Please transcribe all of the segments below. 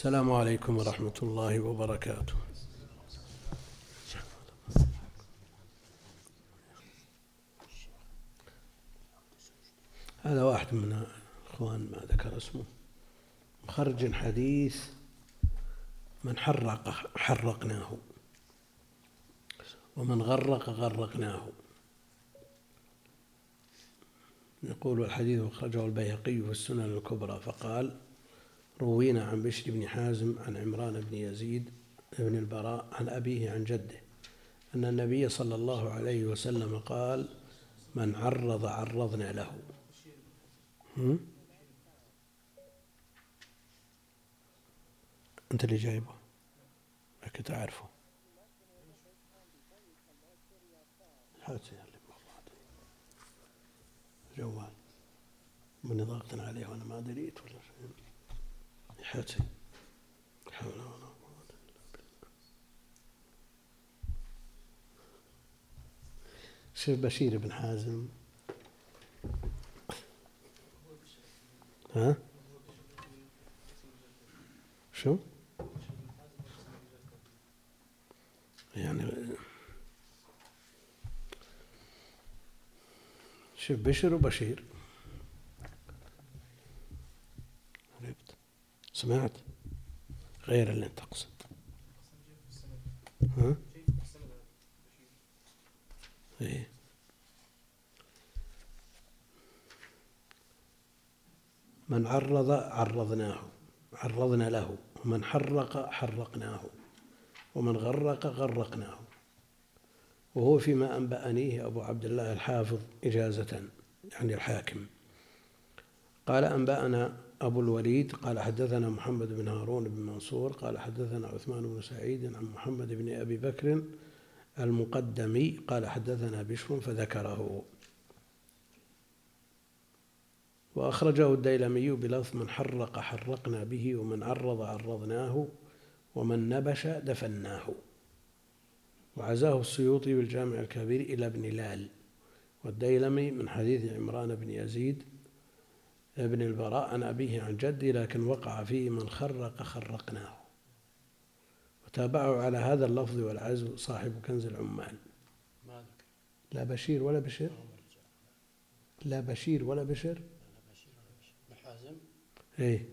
السلام عليكم ورحمة الله وبركاته. هذا واحد من الإخوان ما ذكر اسمه. مخرج حديث من حرق حرقناه. ومن غرق غرقناه. يقول الحديث أخرجه البيهقي في السنن الكبرى فقال روينا عن بشر بن حازم عن عمران بن يزيد بن البراء عن أبيه عن جده أن النبي صلى الله عليه وسلم قال من عرض عرضنا له. أنت اللي جايبه لكن تعرفه. هات جوال. من ضغط عليه وأنا ما دريت ولا شيء حاتي حول بشير بن حازم. ها؟ شو؟ يعني شوف بشر وبشير. سمعت. غير اللي انت تقصد ها؟ إيه. من عرض عرضناه. عرضنا له. ومن حرق حرقناه. ومن غرق غرقناه. وهو فيما أنبأنيه أبو عبد الله الحافظ إجازة يعني الحاكم. قال أنبأنا أبو الوليد قال حدثنا محمد بن هارون بن منصور قال حدثنا عثمان بن سعيد عن محمد بن أبي بكر المقدمي قال حدثنا بشر فذكره. وأخرجه الديلمي بلفظ من حرق حرقنا به ومن عرض عرضناه ومن نبش دفناه وعزاه السيوطي بالجامع الكبير إلى ابن لال. والديلمي من حديث عمران بن يزيد بن البراء عن أبيه عن جدي لكن وقع فيه من خرق خرقناه. وتابعه على هذا اللفظ والعزو صاحب كنز العمال. لا بشير ولا بشر لا بشير ولا بشر إيه.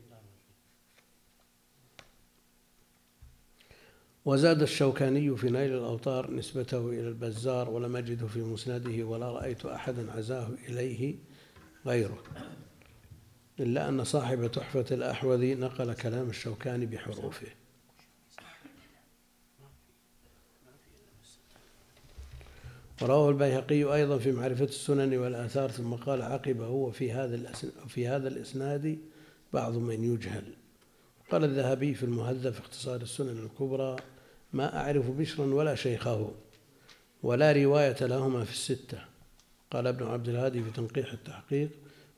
وزاد الشوكاني في نيل الأوطار نسبته إلى البزار ولم أجده في مسنده ولا رأيت أحدا عزاه إليه غيره. إلا أن صاحب تحفة الأحوذي نقل كلام الشوكاني بحروفه. ورواه البيهقي أيضا في معرفة السنن والآثار ثم قال عقب هو في هذا في هذا الإسناد بعض من يجهل. قال الذهبي في المهذب في اختصار السنن الكبرى ما أعرف بشرا ولا شيخه ولا رواية لهما في الستة. قال ابن عبد الهادي في تنقيح التحقيق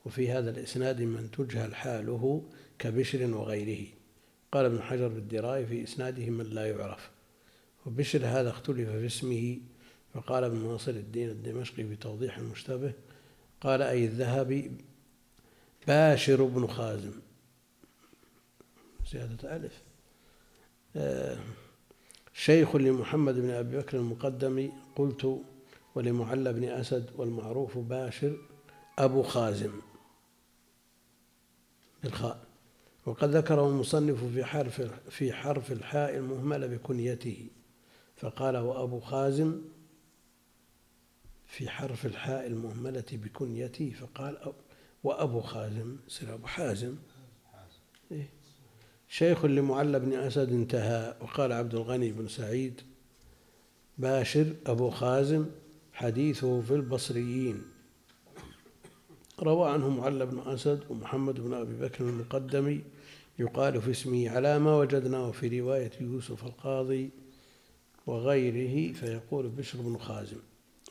وفي هذا الإسناد من تجهل حاله كبشر وغيره. قال ابن حجر بالدراية في إسناده من لا يعرف. وبشر هذا اختلف في اسمه فقال ابن ناصر الدين الدمشقي في توضيح المشتبه قال أي الذهبي باشر بن خازم. زيادة ألف. آه شيخ لمحمد بن أبي بكر المقدم قلت ولمعلى بن أسد والمعروف باشر أبو خازم. بالخاء وقد ذكره المصنف في حرف في حرف الحاء المهملة بكنيته. فقال وأبو خازم في حرف الحاء المهملة بكنيته فقال وأبو خازم سر أبو حازم. إيه؟ شيخ لمعلى بن أسد انتهى. وقال عبد الغني بن سعيد باشر أبو خازم حديثه في البصريين. روى عنه معلى بن أسد ومحمد بن أبي بكر المقدمي يقال في اسمه على ما وجدناه في رواية يوسف القاضي وغيره فيقول بشر بن خازم.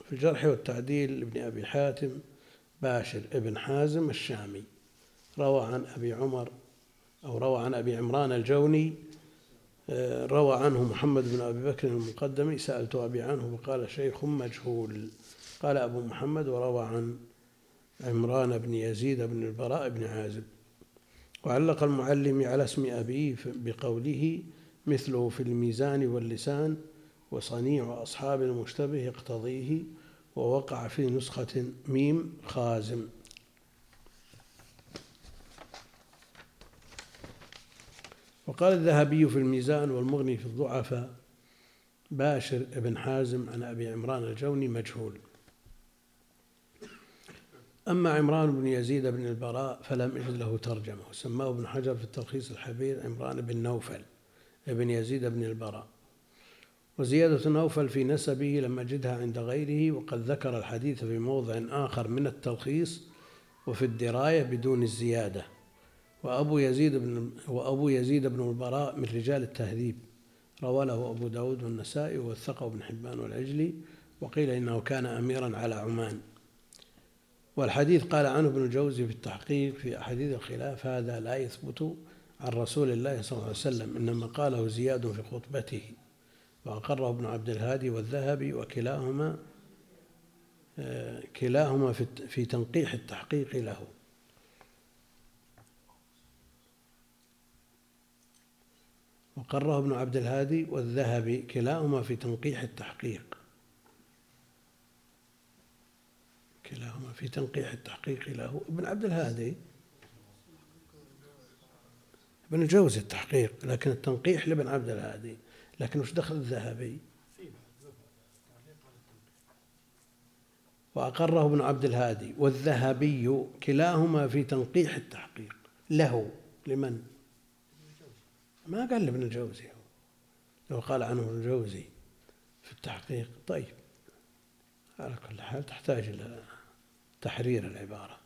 في الجرح والتعديل لابن أبي حاتم باشر ابن حازم الشامي. روى عن أبي عمر أو روى عن أبي عمران الجوني آه، روى عنه محمد بن أبي بكر المقدمي سألت أبي عنه فقال شيخ مجهول. قال أبو محمد وروى عن عمران بن يزيد بن البراء بن عازب وعلق المعلم على اسم أبيه بقوله مثله في الميزان واللسان وصنيع أصحاب المشتبه يقتضيه ووقع في نسخة ميم خازم. وقال الذهبي في الميزان والمغني في الضعفاء باشر بن حازم عن أبي عمران الجوني مجهول. أما عمران بن يزيد بن البراء فلم يجد له ترجمة وسماه ابن حجر في التلخيص الحبير عمران بن نوفل بن يزيد بن البراء. وزيادة نوفل في نسبه لم أجدها عند غيره وقد ذكر الحديث في موضع آخر من التلخيص وفي الدراية بدون الزيادة. وأبو يزيد بن وأبو يزيد بن البراء من رجال التهذيب. روى له أبو داود والنسائي ووثقه ابن حبان والعجلي وقيل إنه كان أميرا على عمان. والحديث قال عنه ابن الجوزي في التحقيق في أحاديث الخلاف هذا لا يثبت عن رسول الله صلى الله عليه وسلم إنما قاله زياد في خطبته. وأقره ابن عبد الهادي والذهبي وكلاهما آه، كلاهما في تنقيح التحقيق له. وقره ابن عبد الهادي والذهبي كلاهما في تنقيح التحقيق. كلاهما في تنقيح التحقيق له. ابن عبد الهادي ابن الجوزي التحقيق لكن التنقيح لابن عبد الهادي. لكن وش دخل الذهبي؟ وأقره ابن عبد الهادي والذهبي كلاهما في تنقيح التحقيق له. لمن؟ ما قال لابن الجوزي. لو قال عنه ابن الجوزي في التحقيق. طيب على كل حال تحتاج إلى تحرير العبارة.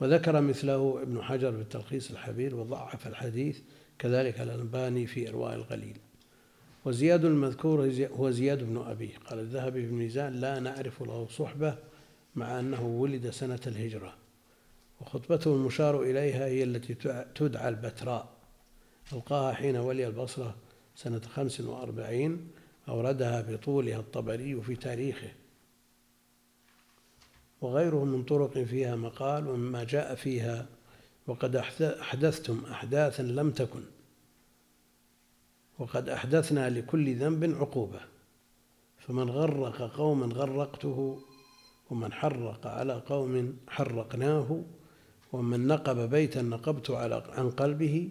وذكر مثله ابن حجر في التلخيص الحبير وضعف الحديث كذلك الألباني في إرواء الغليل وزياد المذكور هو زياد بن أبيه قال الذهبي في الميزان لا نعرف له صحبة مع أنه ولد سنة الهجرة. وخطبته المشار إليها هي التي تدعى البتراء. ألقاها حين ولي البصرة سنة خمس وأربعين أوردها بطولها الطبري في تاريخه. وغيره من طرق فيها مقال ومما جاء فيها وقد أحدثتم أحداثا لم تكن. وقد أحدثنا لكل ذنب عقوبة. فمن غرق قوما غرقته ومن حرق على قوم حرقناه ومن نقب بيتا نقبت على عن قلبه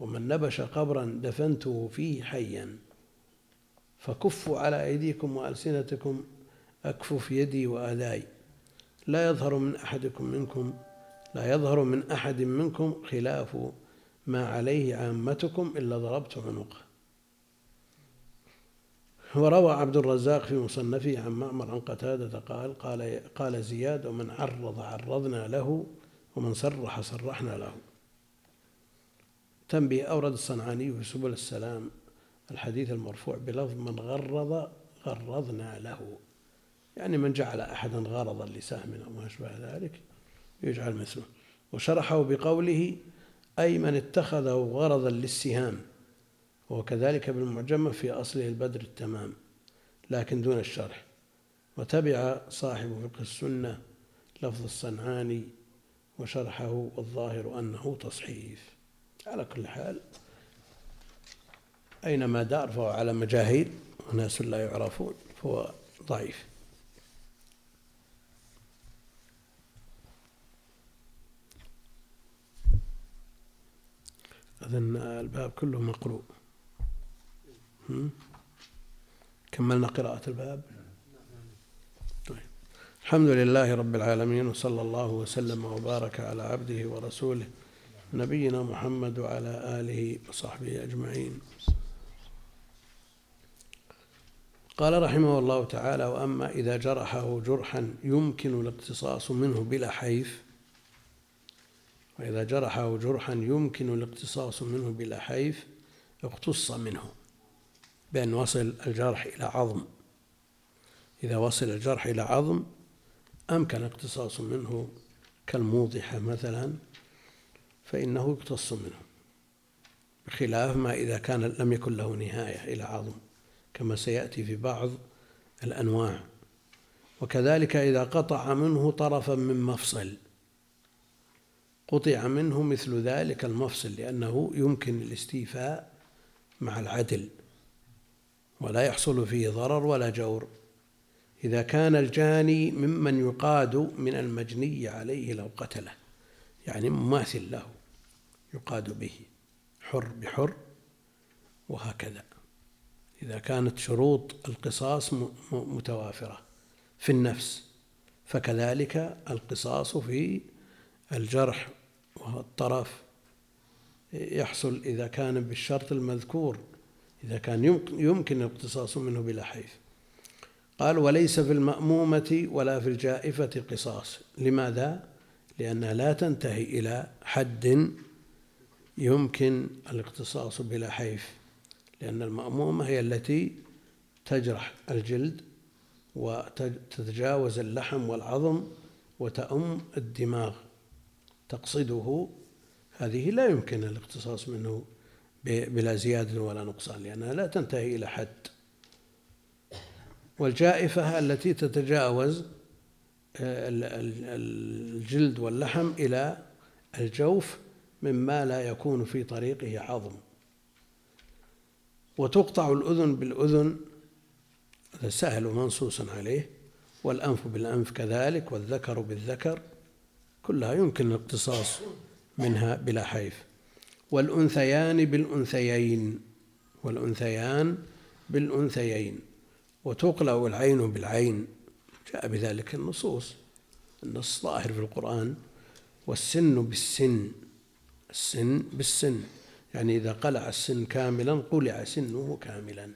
ومن نبش قبرا دفنته فيه حيا. فكفوا على أيديكم وألسنتكم أكفف يدي وآذاي. لا يظهر من أحدكم منكم لا يظهر من أحد منكم خلاف ما عليه عامتكم إلا ضربت عنقه. وروى عبد الرزاق في مصنفه عن معمر عن قتادة قال قال قال زياد ومن عرض عرضنا له ومن صرح صرحنا له. تنبيه أورد الصنعاني في سبل السلام الحديث المرفوع بلفظ من غرض غرضنا له. يعني من جعل أحدا غرضا لسهم أو ما أشبه ذلك يجعل مثله. وشرحه بقوله أي من اتخذه غرضا للسهام. وكذلك بالمعجمة في أصله البدر التمام لكن دون الشرح. وتبع صاحب فقه السنة لفظ الصنعاني وشرحه والظاهر أنه تصحيف. على كل حال أينما دار فهو على مجاهيل وناس لا يعرفون فهو ضعيف. أظن الباب كله مقروء. كملنا قراءة الباب؟ طيب. الحمد لله رب العالمين وصلى الله وسلم وبارك على عبده ورسوله نبينا محمد وعلى آله وصحبه أجمعين. قال رحمه الله تعالى وأما إذا جرحه جرحا يمكن الاقتصاص منه بلا حيف وإذا جرحه جرحا يمكن الاقتصاص منه بلا حيف اقتص منه بأن وصل الجرح إلى عظم. إذا وصل الجرح إلى عظم أمكن الاقتصاص منه كالموضحة مثلا فإنه يقتص منه بخلاف ما إذا كان لم يكن له نهاية إلى عظم كما سيأتي في بعض الأنواع. وكذلك إذا قطع منه طرفا من مفصل قطع منه مثل ذلك المفصل لأنه يمكن الاستيفاء مع العدل ولا يحصل فيه ضرر ولا جور. إذا كان الجاني ممن يقاد من المجني عليه لو قتله يعني مماثل له يقاد به حر بحر وهكذا. إذا كانت شروط القصاص متوافرة في النفس فكذلك القصاص في الجرح والطرف يحصل إذا كان بالشرط المذكور إذا كان يمكن الاقتصاص منه بلا حيف قال وليس في المأمومة ولا في الجائفة قصاص. لماذا؟ لأنها لا تنتهي إلى حد يمكن الاقتصاص بلا حيف لأن المأمومة هي التي تجرح الجلد وتتجاوز اللحم والعظم وتأم الدماغ. تقصده هذه لا يمكن الاقتصاص منه بلا زيادة ولا نقصان لأنها لا تنتهي إلى حد. والجائفة التي تتجاوز آه، الجلد واللحم إلى الجوف مما لا يكون في طريقه عظم. وتقطع الأذن بالأذن هذا سهل ومنصوص عليه والأنف بالأنف كذلك والذكر بالذكر. كلها يمكن الاقتصاص منها بلا حيف. والأنثيان بالأنثيين والأنثيان بالأنثيين. وتقلع العين بالعين جاء بذلك النصوص. النص ظاهر في القرآن. والسن بالسن السن بالسن. يعني إذا قلع السن كاملا قلع سنه كاملا.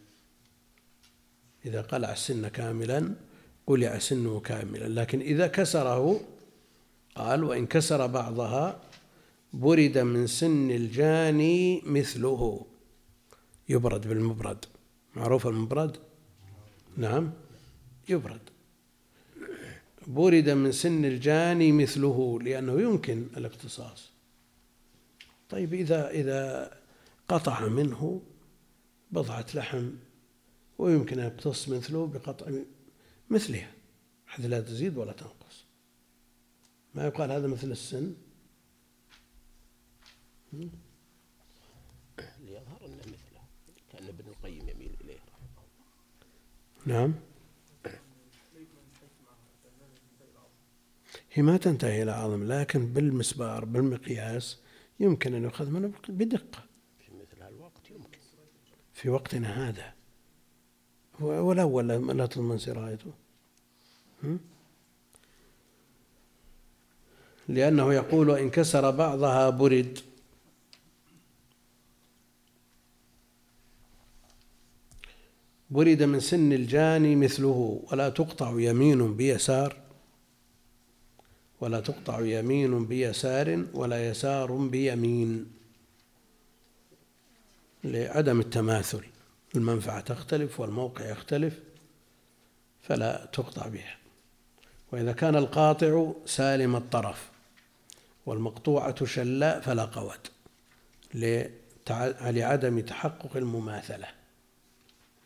إذا قلع السن كاملا قلع سنه كاملا. لكن إذا كسره قال وإن كسر بعضها برد من سن الجاني مثله. يبرد بالمبرد. معروف المبرد؟ نعم يبرد. برد من سن الجاني مثله لأنه يمكن الاقتصاص. طيب إذا إذا قطع منه بضعة لحم ويمكن أن يقتص مثله بقطع مثلها حيث لا تزيد ولا تنقص. ما يقال هذا مثل السن؟ ليظهر أنه مثله. كان ابن القيم يميل إليه. نعم. هي ما تنتهي إلى عظم لكن بالمسبار بالمقياس يمكن أن يؤخذ منه بدقة. في مثل هالوقت يمكن. في وقتنا هذا. والأول لا تضمن سرايته. لأنه يقول وإن كسر بعضها برد. برد من سن الجاني مثله ولا تقطع يمين بيسار ولا تقطع يمين بيسار ولا يسار بيمين. لعدم التماثل المنفعة تختلف والموقع يختلف فلا تقطع بها. وإذا كان القاطع سالم الطرف. والمقطوعة شلاء فلا قوت لعدم تحقق المماثلة.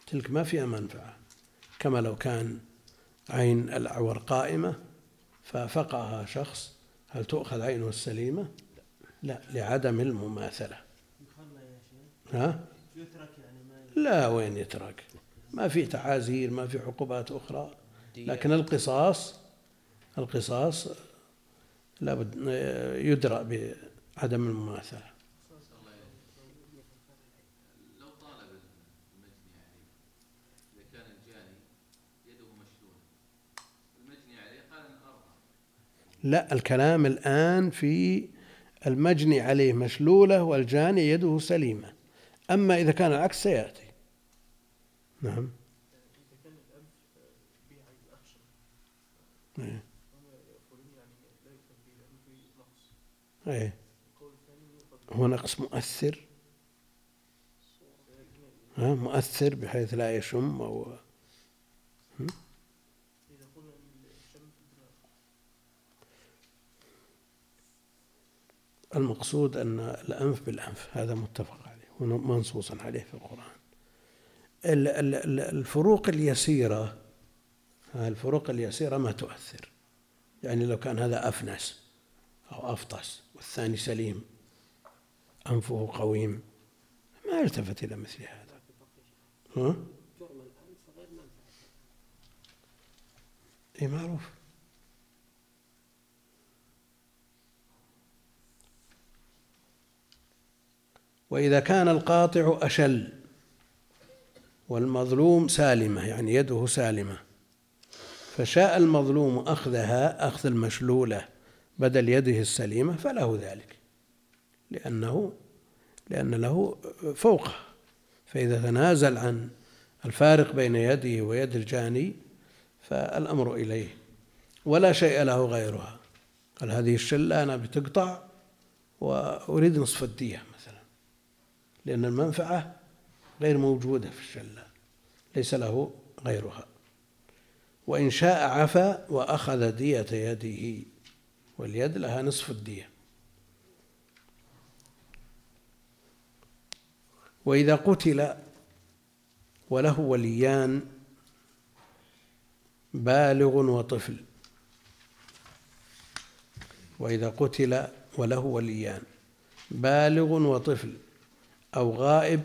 تلك ما فيها منفعة. كما لو كان عين الأعور قائمة ففقعها شخص هل تؤخذ عينه السليمة؟ لا لعدم المماثلة. ها؟ لا وين يترك؟ ما في تعازير ما في عقوبات أخرى. لكن القصاص القصاص لابد يدرأ بعدم المماثلة. لا الكلام الآن في المجني عليه مشلولة والجاني يده سليمة. أما إذا كان العكس سيأتي. نعم. إيه. إيه. هو نقص مؤثر. ها مؤثر بحيث لا يشم أو المقصود أن الأنف بالأنف هذا متفق عليه ومنصوصا عليه في القرآن. الفروق اليسيرة الفروق اليسيرة ما تؤثر. يعني لو كان هذا أفنس أو أفطس والثاني سليم. أنفه قويم. ما يلتفت إلى مثل هذا. ها؟ اي معروف. وإذا كان القاطع أشل والمظلوم سالمة يعني يده سالمة فشاء المظلوم أخذها أخذ المشلولة. بدل يده السليمة فله ذلك. لأنه لأن له فوقه. فإذا تنازل عن الفارق بين يده ويد الجاني فالأمر إليه. ولا شيء له غيرها. قال هذه الشلة أنا بتقطع وأريد نصف الدية مثلا. لأن المنفعة غير موجودة في الشلة. ليس له غيرها. وإن شاء عفا وأخذ دية يده. واليد لها نصف الدية. وإذا قتل وله وليان بالغ وطفل. وإذا قتل وله وليان بالغ وطفل أو غائب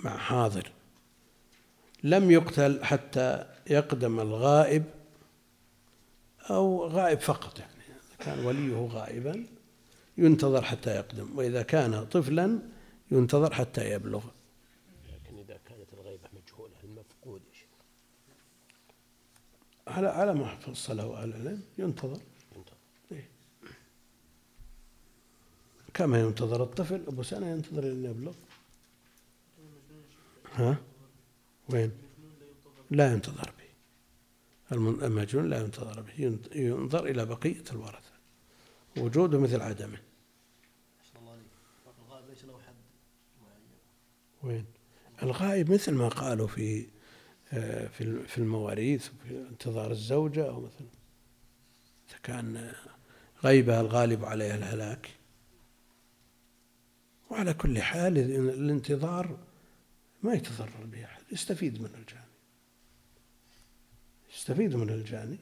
مع حاضر. لم يقتل حتى يقدم الغائب أو غائب فقط يعني. كان وليه غائبا ينتظر حتى يقدم. وإذا كان طفلا ينتظر حتى يبلغ. لكن إذا كانت الغيبة مجهولة المفقود يا شيخ. على على ما فصله أهل العلم ينتظر. ينتظر. إيه. كما ينتظر الطفل أبو سنة ينتظر أن يبلغ. ها؟ وين؟ لا ينتظر به. المجنون لا ينتظر به ينظر إلى بقية الورثة. وجوده مثل عدمه. وين؟ الغائب مثل ما قالوا في آه، في في المواريث في انتظار الزوجة أو مثلا إذا كان غيبها الغالب عليها الهلاك. وعلى كل حال ال- الانتظار ما يتضرر به أحد يستفيد منه الجاني يستفيد منه الجاني.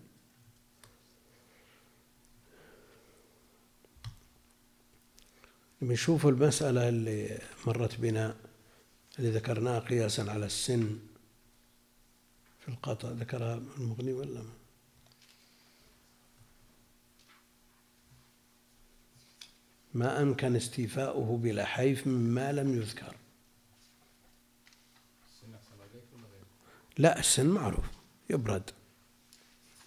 بنشوف المسألة اللي مرت بنا اللي ذكرناها قياسا على السن في القطع ذكرها المغني ولا ما؟ ما أمكن استيفاؤه بلا حيف مما لم يذكر. لا السن معروف يبرد.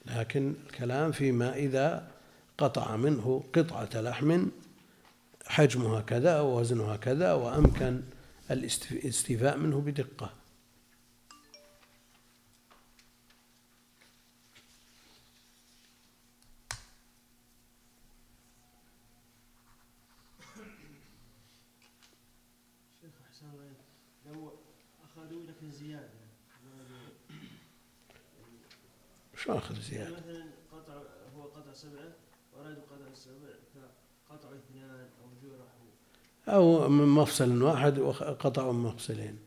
لكن الكلام فيما إذا قطع منه قطعة لحم حجمها كذا ووزنها كذا وأمكن الاستيفاء منه بدقة شيخ أحسن الله عليك لو أخذوا لكن زيادة شو أخذ يعني زيادة مثلا قطع هو قطع سبعة وأرادوا قطع السبع فقطعوا اثنان أو جرحوا. أو من مفصل واحد وقطعوا من مفصلين.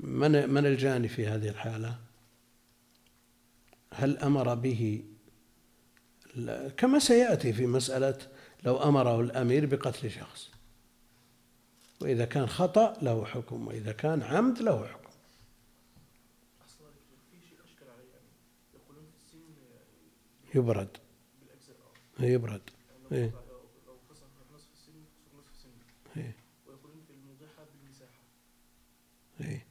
من من الجاني في هذه الحالة؟ هل أمر به؟ لا- كما سيأتي في مسألة لو أمره الأمير بقتل شخص. وإذا كان خطأ له حكم وإذا كان عمد له حكم. أصلا يبرد. يعني إيه. يقسم نصف السن إيه.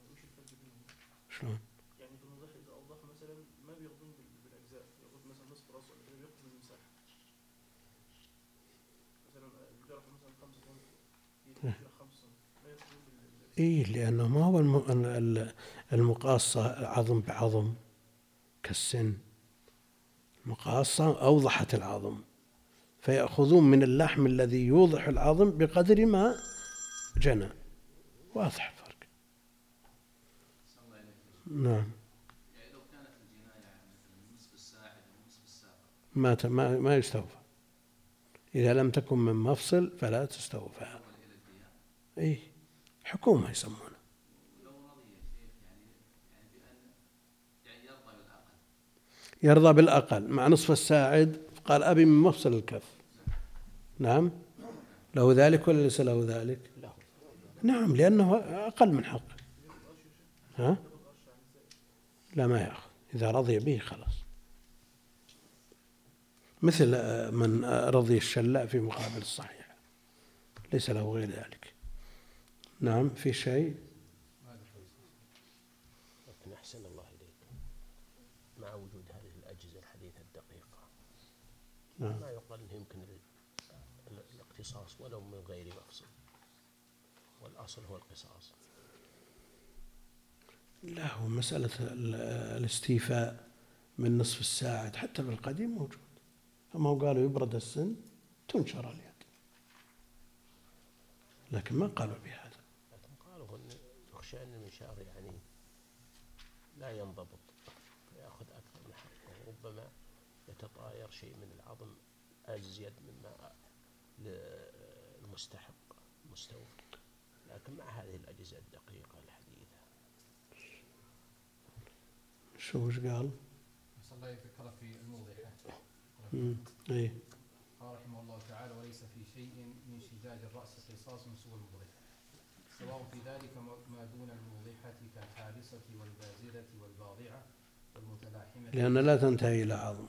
يعني بينهم؟ شلون؟ يعني في إذا أوضح مثلا ما بالأجزاء. مثلا نصف راس ولا كذا بياخذ بالمساحة. مثلا الجرح مثلا 5 سم يجرح 5 سم. ما هو الم- ال- المقاصة عظم بعظم كالسن. المقاصة أوضحت العظم. فيأخذون من اللحم الذي يوضح العظم بقدر ما جنى. واضح الفرق. نعم. ما ما ما يستوفى. إذا لم تكن من مفصل فلا تستوفى. إيه حكومة يسمونها ولو رضي الشيخ يعني يعني بأن يعني يرضى بالأقل مع نصف الساعد. قال أبي من مفصل الكف. نعم. له ذلك ولا ليس له ذلك؟ نعم لأنه أقل من حقه. ها؟ لا ما يأخذ. إذا رضي به خلاص. مثل من رضي الشلاء في مقابل الصحيح. ليس له غير ذلك. نعم في شيء لكن أحسن الله إليك مع وجود هذه الأجهزة الحديثة الدقيقة نعم. ما يقال أنه يمكن ال- ال- الاقتصاص ولو من غير مفصل. والأصل هو القصاص. لا هو مسألة ال- الاستيفاء من نصف الساعة حتى في القديم موجود. أما هو قالوا يبرد السن تنشر اليد. لكن ما قالوا بهذا. لكن قالوا يخشى أن المنشار يعني لا ينضبط فيأخذ أكثر من حقه وربما يتطاير شيء من العظم أزيد مما للمستحق المستوفي لكن مع هذه الأجهزة الدقيقة الحديثة. شو وش قال؟ صلى الله يذكر في الموضحة. إيه. قال رحمه الله تعالى وليس في شيء من شداد الرأس قصاص سوى الموضحة. سواء في ذلك ما- دون الموضحة كالحارسة والبازلة والباضعة والمتلاحمة لأن لا تنتهي إلى عظم.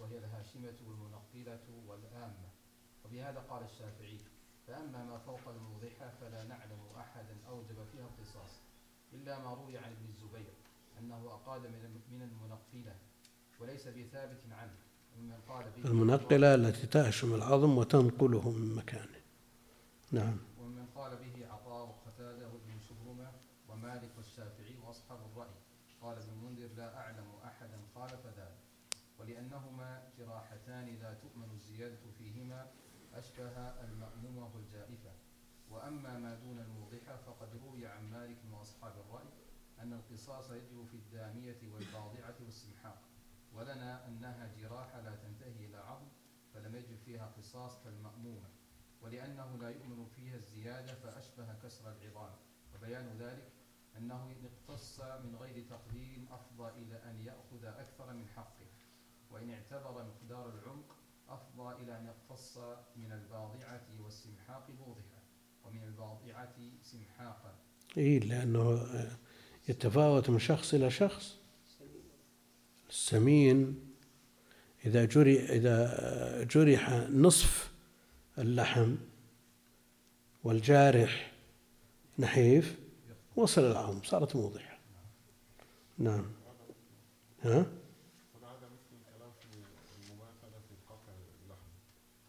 وهي الهاشمة والمنقلة والآمة. وبهذا قال الشافعي فأما ما فوق الموضحة فلا نعلم أحدا أوجب فيها القصاص إلا ما روي عن ابن الزبير أنه أقاد من من المنقلة وليس بثابت عنه ممن قال به المنقلة التي تهشم العظم وتنقله من مكانه. نعم. ومن قال به عطاء وقتادة وابن شبرمة ومالك والشافعي وأصحاب الرأي قال ابن المنذر لا أعلم أحدا خالف ذلك. ولأنهما جراحتان لا تؤمن الزيادة فيهما أشبه المأمومة والجائفة. وأما ما دون الموضحة فقد روي عن مالك وأصحاب الرأي أن القصاص يجب في الدامية والباضعة والسمحاء ولنا أنها جراحة لا تنتهي إلى عظم فلم يجب فيها قصاص كالمأمومة ولأنه لا يؤمن فيها الزيادة فأشبه كسر العظام. وبيان ذلك أنه إن اقتص من غير تقدير أفضى إلى أن يأخذ أكثر من حقه. وإن اعتبر مقدار العمق أفضى إلى أن يقتص من الباضعة والسمحاق موضحة ومن الباضعة سمحاقا. إيه لأنه يتفاوت من شخص إلى شخص. السمين إذا جري إذا جرح نصف اللحم والجارح نحيف وصل العظم صارت موضحة. نعم. ها وهذا مثل الكلام في المماثلة في قطع اللحم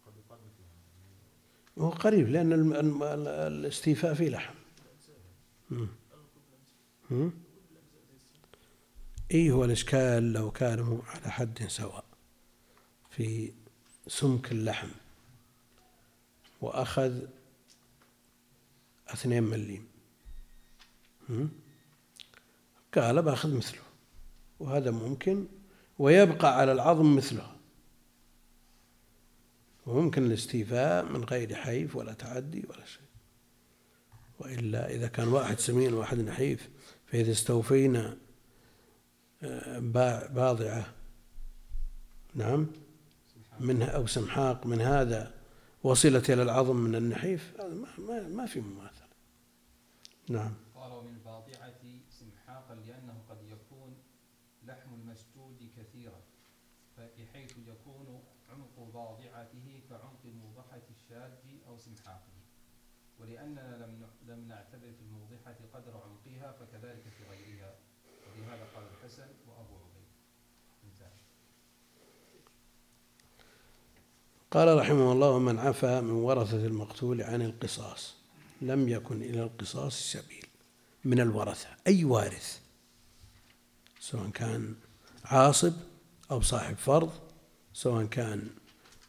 قد يقال مثل هذا هو قريب لأن الاستيفاء فيه لحم. إيه هو الإشكال؟ لو كانوا على حد سواء في سمك اللحم وأخذ اثنين مليم. قال بأخذ مثله وهذا ممكن ويبقى على العظم مثله. وممكن الاستيفاء من غير حيف ولا تعدي ولا شيء. وإلا إذا كان واحد سمين وواحد نحيف فإذا استوفينا آه، با- باضعة نعم منها أو سمحاق من هذا وصلت إلى العظم من النحيف ما, ما, ما في مماثلة. نعم. قال ومن الباضعة سمحاقا لأنه قد يكون لحم المشدود كثيرا بحيث يكون عمق باضعته كعمق الموضحة الشاذ أو سمحاقه. ولأننا لم لم نعتبر في الموضحة قدر عمقها فكذلك في غيرها. ولهذا قال الحسن وأبو عبيد. انتهى. قال رحمه الله ومن عفا من ورثة المقتول عن القصاص لم يكن إلى القصاص سبيل من الورثة. أي وارث؟ سواء كان عاصب أو صاحب فرض سواء كان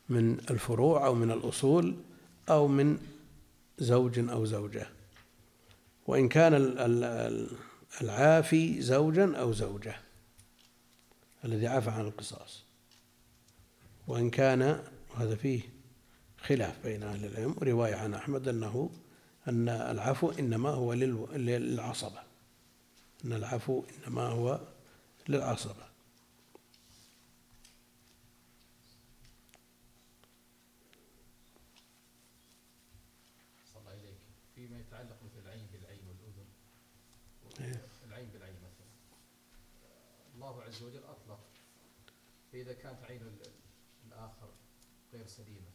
من الفروع أو من الأصول أو من زوج أو زوجة. وإن كان ال- ال- ال- العافي زوجا أو زوجة الذي عفى عن القصاص. وإن كان وهذا فيه خلاف بين أهل العلم ورواية عن أحمد أنه أن العفو إنما هو للعصبة. أن العفو إنما هو للعصبة صلى الله إليك فيما يتعلق مثل العين بالعين والأذن إيه. العين بالعين مثلا الله عز وجل أطلق فإذا كانت عين ال- الآخر غير سليمة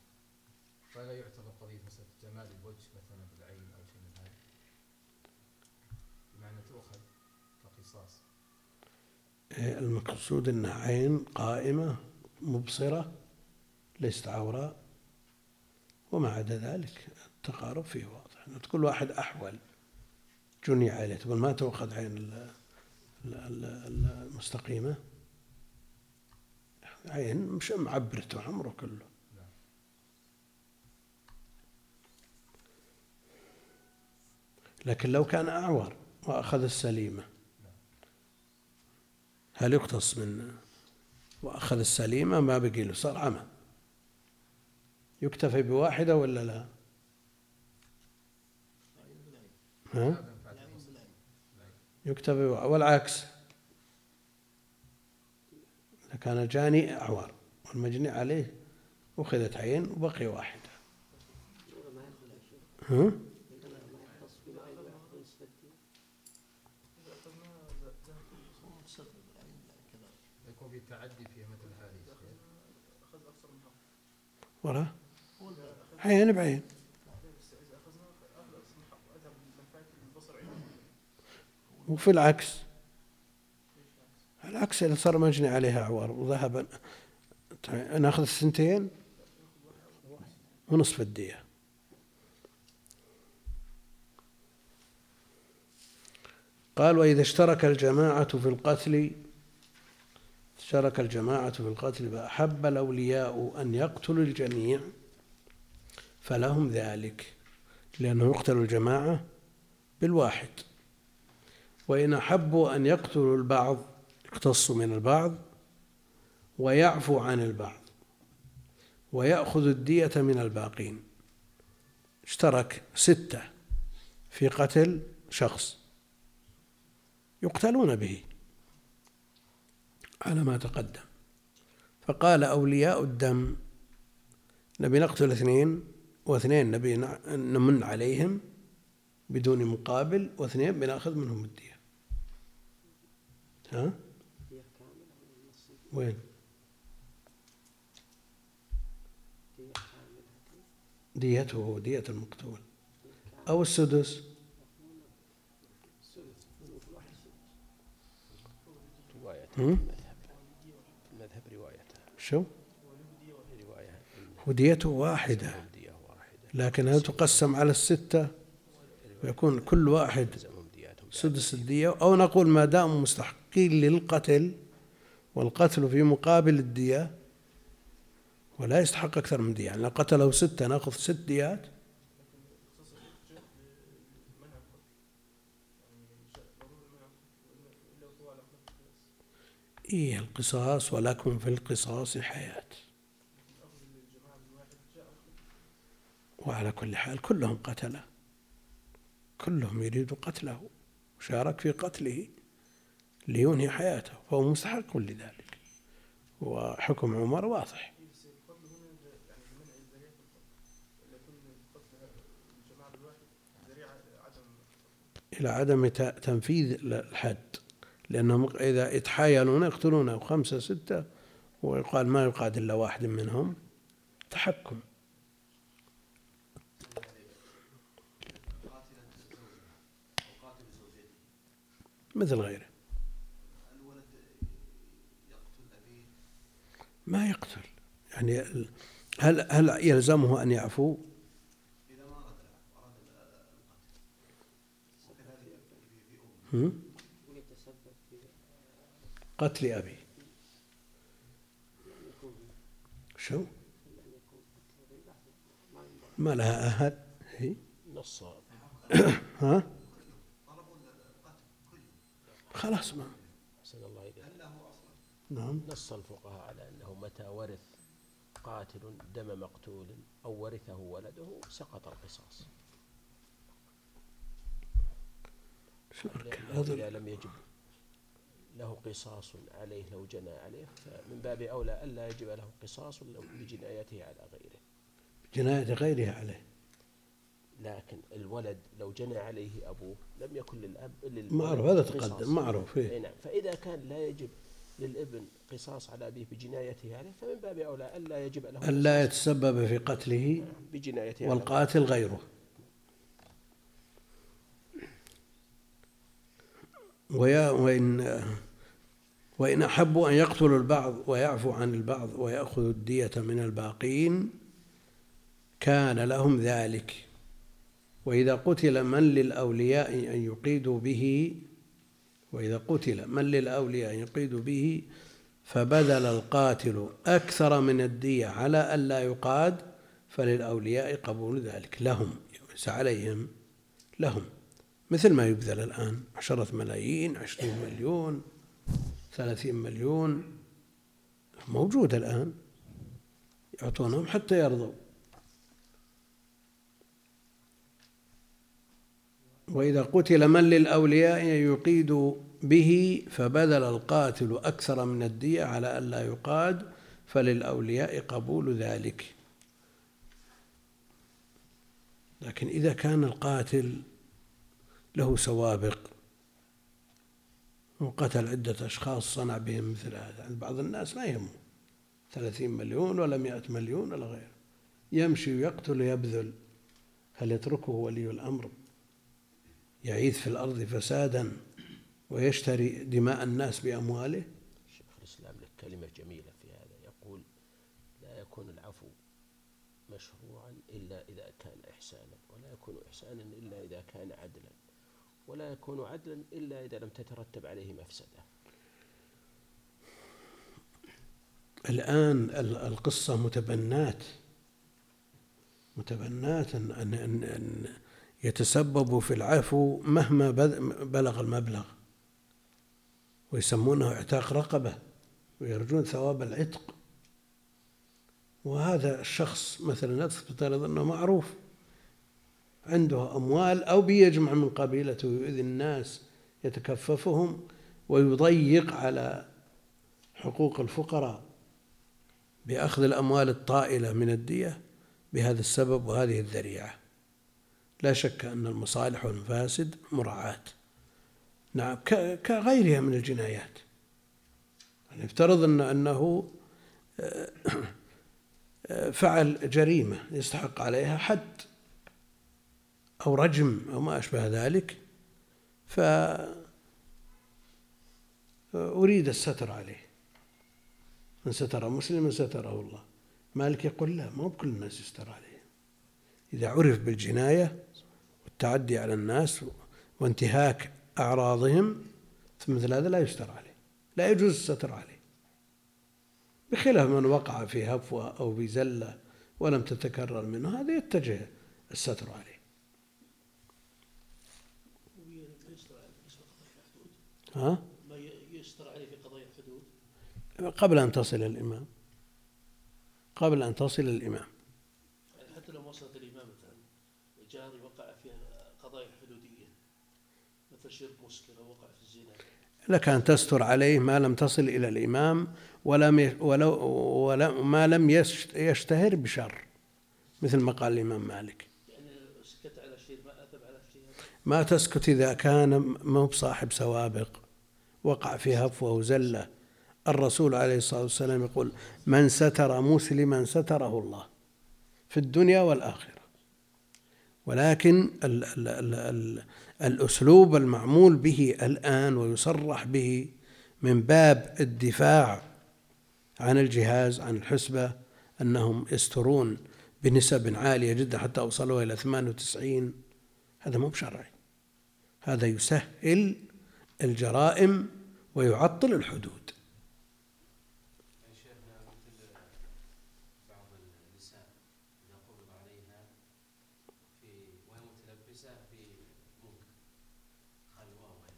فلا يعتبر قضية مثلا جمال الوجه مثلا بالعين أو شيء من هذا. بمعنى تؤخذ كقصاص. المقصود أنها عين قائمة مبصرة ليست عوراء وما عدا ذلك التقارب فيه واضح. أن كل واحد أحول جني عليه تقول ما تؤخذ عين ال- ال- ال- المستقيمة؟ عين مش معبرته عمره كله. لكن لو كان أعور وأخذ السليمة هل يقتص من وأخذ السليمة؟ ما بقي له صار عمى. يكتفي بواحدة ولا لا؟ ها؟ يكتفي والعكس. إذا كان الجاني أعور والمجني عليه أخذت عين وبقي واحدة ها؟ ورا؟ عين بعين. بس إذا أخذنا أخذ أكثر من حق وأذهب منفعة البصر عنده وفي العكس العكس إذا صار مجني عليها أعور وذهب ناخذ الثنتين ونصف الدية. قال وإذا اشترك الجماعة في القتل اشترك الجماعة في القتل فأحب الأولياء أن يقتلوا الجميع فلهم ذلك لأنه يقتل الجماعة بالواحد. وإن أحبوا أن يقتلوا البعض يقتصوا من البعض ويعفو عن البعض ويأخذ الدية من الباقين. اشترك ستة في قتل شخص يقتلون به على ما تقدم. فقال أولياء الدم نبي نقتل اثنين واثنين نبي نمن عليهم بدون مقابل واثنين بنأخذ منهم الدية. ها؟ وين؟ ديته دية المقتول. أو السدس؟ المذهب. شو؟ وديته واحدة. لكن هل تقسم على الستة؟ ويكون كل واحد سدس الدية. أو نقول ما داموا مستحقين للقتل والقتل في مقابل الدية ولا يستحق أكثر من دية. يعني لو قتله ستة نأخذ ست ديات. إيه القصاص ولكم في القصاص حياة. وعلى كل حال كلهم قتله. كلهم يريد قتله. وشارك في قتله. لينهي حياته فهو مستحق لذلك. وحكم عمر واضح. إلى عدم تنفيذ الحد. لأنهم إذا يتحايلون يقتلونه خمسة ستة ويقال ما يقاد إلا واحد منهم. تحكم. مثل غيره الولد يقتل أبيه ما يقتل يعني هل هل يلزمه أن يعفو؟ إذا ما أراد العفو أراد؟ قتل أبي شو؟ ما لها أحد هي نص ها؟ خلاص ما نعم. نص الفقهاء على أنه متى ورث قاتل دم مقتول أو ورثه ولده سقط القصاص. هذا إذا لم يجب له قصاص عليه لو جنى عليه فمن باب أولى ألا يجب له قصاص بجنايته على غيره. جناية غيره عليه. لكن الولد لو جنى عليه أبوه لم يكن للأب معروف هذا. تقدم معروف إيه. نعم. فإذا كان لا يجب للابن قصاص على أبيه بجنايته عليه فمن باب أولى ألا يجب له ألا يتسبب في قتله بجنايته. والقاتل غيره. ويا وإن وإن أحبوا أن يقتلوا البعض ويعفو عن البعض ويأخذوا الدية من الباقين كان لهم ذلك. وإذا قتل من للأولياء أن يقيدوا به وإذا قتل من للأولياء أن يقيدوا به؟ فبذل القاتل أكثر من الدية على ألا يقاد فللأولياء قبول ذلك. لهم ليس عليهم لهم. مثل ما يبذل الآن عشرة ملايين عشرين مليون ثلاثين مليون. موجود الآن. يعطونهم حتى يرضوا. وإذا قتل من للأولياء يقيد به فبذل القاتل أكثر من الدية على ألا يقاد فللأولياء قبول ذلك. لكن إذا كان القاتل له سوابق وقتل عدة أشخاص صنع بهم مثل هذا عند بعض الناس ما يهمه. ثلاثين مليون ولا مئة مليون ولا غيره. يمشي ويقتل ويبذل. هل يتركه ولي الأمر؟ يعيث في الأرض فسادا ويشتري دماء الناس بأمواله؟ شيخ الإسلام له كلمة جميلة في هذا. يقول لا يكون العفو مشروعا إلا إذا كان إحسانا ولا يكون إحسانا إلا إذا كان عدلا ولا يكون عدلا إلا إذا لم تترتب عليه مفسدة. الآن ال- القصة متبنات. متبنات أن, أن, أن, أن يتسببوا في العفو مهما بلغ المبلغ. ويسمونه اعتاق رقبة ويرجون ثواب العتق. وهذا الشخص مثلا تفترض أنه معروف. عنده أموال أو بيجمع من قبيلته ويؤذي الناس يتكففهم ويضيق على حقوق الفقراء. بأخذ الأموال الطائلة من الدية بهذا السبب وهذه الذريعة. لا شك أن المصالح والمفاسد مراعاة. نعم كغيرها من الجنايات. يعني أن أنه آه، فعل جريمة يستحق عليها حد أو رجم أو ما أشبه ذلك ف أريد الستر عليه. من ستر مسلما ستره الله. مالك يقول لا ما بكل الناس يستر عليه. إذا عرف بالجناية والتعدي على الناس وانتهاك أعراضهم فمثل هذا لا يستر عليه لا يجوز الستر عليه. بخلاف من وقع في هفوة أو بزلة ولم تتكرر منه هذا يتجه الستر عليه. ها؟ ما يستر عليه في قضايا الحدود قبل أن تصل الإمام. قبل أن تصل الإمام. حتى لو وصلت الإمام مثلا جاري وقع في قضايا حدودية. مثل شرب مسكر أو وقع في الزنا. لك أن تستر عليه ما لم تصل إلى الإمام ولم ولو ولا ما لم يش- يشتهر بشر مثل ما قال الإمام مالك. يعني سكت على شيء ما أثب على شيء ما تسكت إذا كان ما هو بصاحب سوابق. وقع في هفوة وزلة. الرسول عليه الصلاة والسلام يقول من ستر مسلما ستره الله في الدنيا والآخرة. ولكن ال ال ال ال الأسلوب المعمول به الآن ويصرح به من باب الدفاع عن الجهاز عن الحسبة أنهم يسترون بنسب عالية جدا حتى وصلوا إلى 98 هذا مو بشرعي. هذا يسهل الجرائم ويعطل الحدود يا شيخنا مثل بعض النساء إذا قبض عليها في وهي متلبسة بمنكر خلوة وغيرها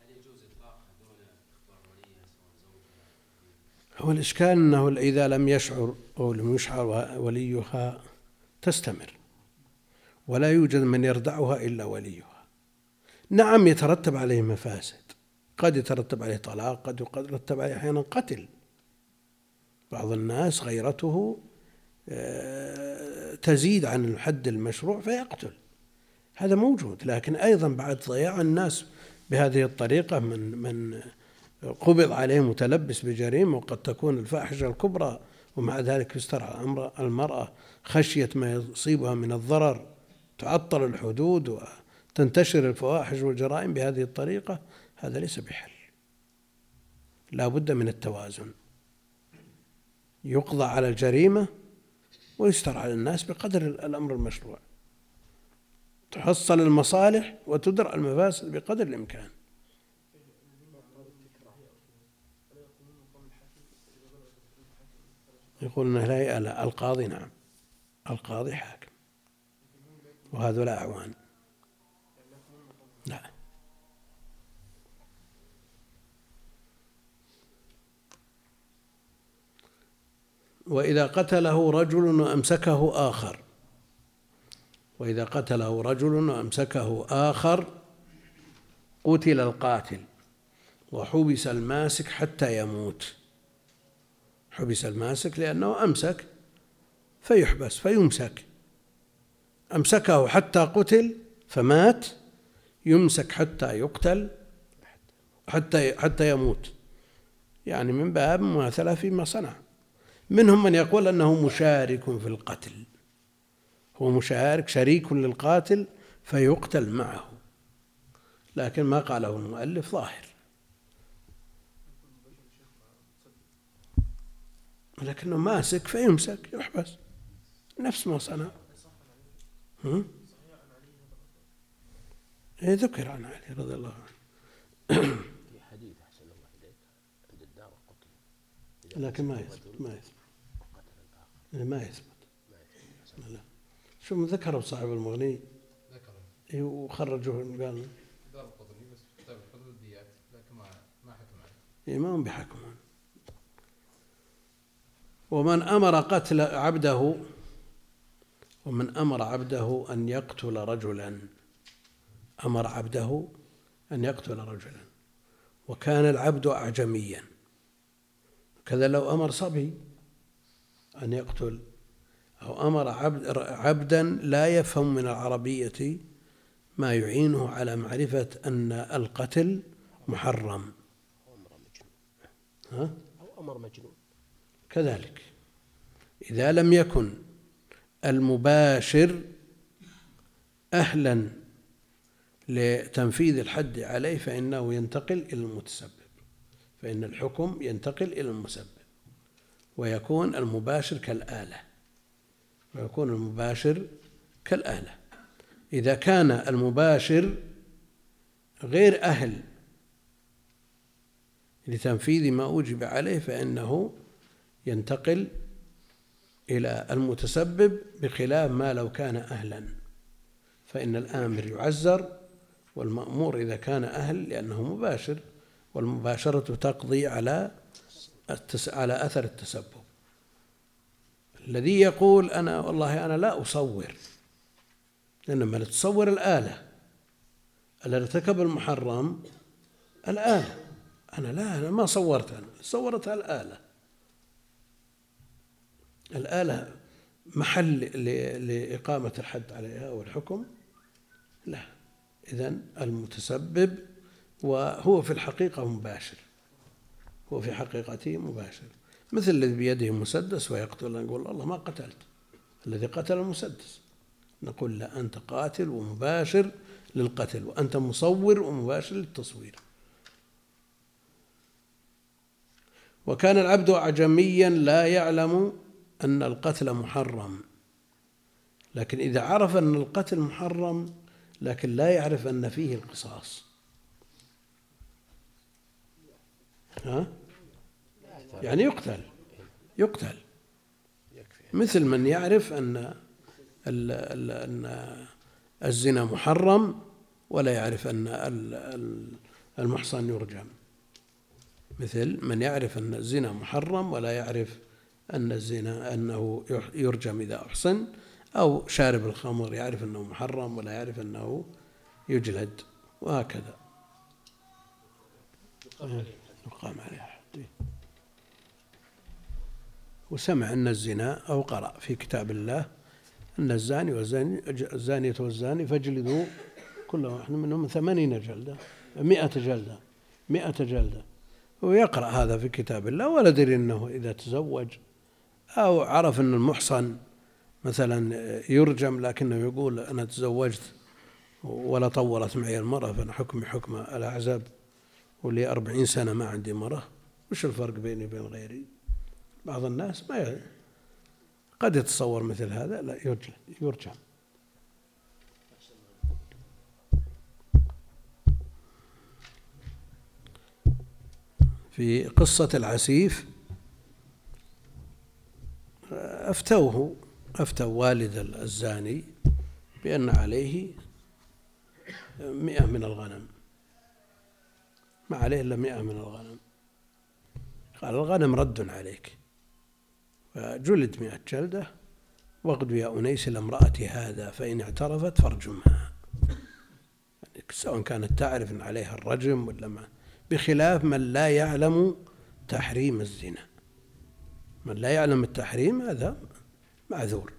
هل يجوز إطلاقها دون إخبار وليها سواء زوجها هو الإشكال أنه إذا لم يشعر أو لم يشعر وليها تستمر ولا يوجد من يردعها إلا وليها. نعم يترتب عليه مفاسد قد يترتب عليه طلاق قد يترتب عليه أحيانا قتل. بعض الناس غيرته آه، تزيد عن الحد المشروع فيقتل. هذا موجود لكن أيضا بعد ضياع الناس بهذه الطريقة من من قبض عليه متلبس بجريمة وقد تكون الفاحشة الكبرى ومع ذلك يسترعى أمر المرأة خشية ما يصيبها من الضرر تعطل الحدود وتنتشر الفواحش والجرائم بهذه الطريقة. هذا ليس بحل. لا بد من التوازن. يقضى على الجريمة ويسترعى على الناس بقدر الأمر المشروع. تحصل المصالح وتدرأ المفاسد بقدر الإمكان. يقول إنه لا لا القاضي نعم. القاضي حاكم. وهذول أعوان. لا. وإذا قتله رجل وأمسكه آخر. وإذا قتله رجل وأمسكه آخر قتل القاتل. وحبس الماسك حتى يموت. حبس الماسك لأنه أمسك فيحبس فيمسك. أمسكه حتى قتل فمات يمسك حتى يقتل حتى حتى يموت. يعني من باب مماثلة فيما صنع. منهم من يقول أنه مشارك في القتل. هو مشارك شريك للقاتل فيقتل معه. لكن ما قاله المؤلف ظاهر. لكنه ماسك فيمسك يحبس نفس ما صنع. إيه ذكر عن علي رضي الله عنه. في حديث أحسن الله إليك عند الدار قتل. لكن ما يثبت ما يثبت. وقتل الآخر ما يثبت. ما يثبت. لا. شو ذكره صاحب المغني. ذكر إيه، وخرجوه قال دار القطني بس في كتاب الحدود الديات لكن ما ما حكم عليه. إيه، ما هم بحكمون ومن أمر قتل عبده ومن أمر عبده أن يقتل رجلا. أمر عبده أن يقتل رجلا. وكان العبد أعجميا. كذا لو أمر صبي أن يقتل أو أمر عبد عبدا لا يفهم من العربية ما يعينه على معرفة أن القتل محرم. أو أمر مجنون. ها؟ أو أمر مجنون. كذلك. إذا لم يكن المباشر أهلا لتنفيذ الحد عليه فإنه ينتقل إلى المتسبب. فإن الحكم ينتقل إلى المسبب ويكون المباشر كالآلة. ويكون المباشر كالآلة. إذا كان المباشر غير أهل لتنفيذ ما أوجب عليه فإنه ينتقل إلى المتسبب بخلاف ما لو كان أهلا. فإن الآمر يعزر والمأمور إذا كان أهل لأنه مباشر والمباشرة تقضي على على أثر التسبب. الذي يقول أنا والله أنا لا أصور إنما تصور الآلة. الذي ارتكب المحرم الآلة؟ أنا لا أنا ما صورت أنا صورتها الآلة. الآلة محل لإقامة الحد عليها أو الحكم لا. إذا المتسبب وهو في الحقيقة مباشر. هو في حقيقته مباشر. مثل الذي بيده مسدس ويقتل نقول الله ما قتلت. الذي قتل المسدس نقول لا أنت قاتل ومباشر للقتل وأنت مصور ومباشر للتصوير. وكان العبد أعجميا لا يعلم أن القتل محرم. لكن إذا عرف أن القتل محرم لكن لا يعرف أن فيه القصاص. ها؟ يعني يقتل يقتل. مثل من يعرف أن أن الزنا محرم ولا يعرف أن المحصن يرجم. مثل من يعرف أن الزنا محرم ولا يعرف أن الزنا أنه يرجم إذا أحصن أو شارب الخمر يعرف أنه محرم ولا يعرف أنه يجلد وهكذا. يقام عليه. حد. وسمع أن الزنا أو قرأ في كتاب الله أن الزاني والزاني الزانية والزاني فاجلدوا كل واحد منهم ثمانين جلدة مئة جلدة مئة جلدة. ويقرأ هذا في كتاب الله ولا يدري أنه إذا تزوج أو عرف أن المحصن مثلا يرجم لكنه يقول أنا تزوجت ولا طولت معي المرأة فأنا حكمي حكم الأعزب ولي أربعين سنة ما عندي مرأة وش الفرق بيني وبين غيري؟ بعض الناس ما ي- قد يتصور مثل هذا لا يرجع يرجع في قصة العسيف أفتوه أفتوا والد الزاني بأن عليه مئة من الغنم. ما عليه إلا مئة من الغنم. قال الغنم رد عليك. فجلد مئة جلدة واغدو يا أنيس إلى امرأة هذا فإن اعترفت فارجمها. يعني سواء كانت تعرف أن عليها الرجم ولا ما. بخلاف من لا يعلم تحريم الزنا. من لا يعلم التحريم هذا معذور.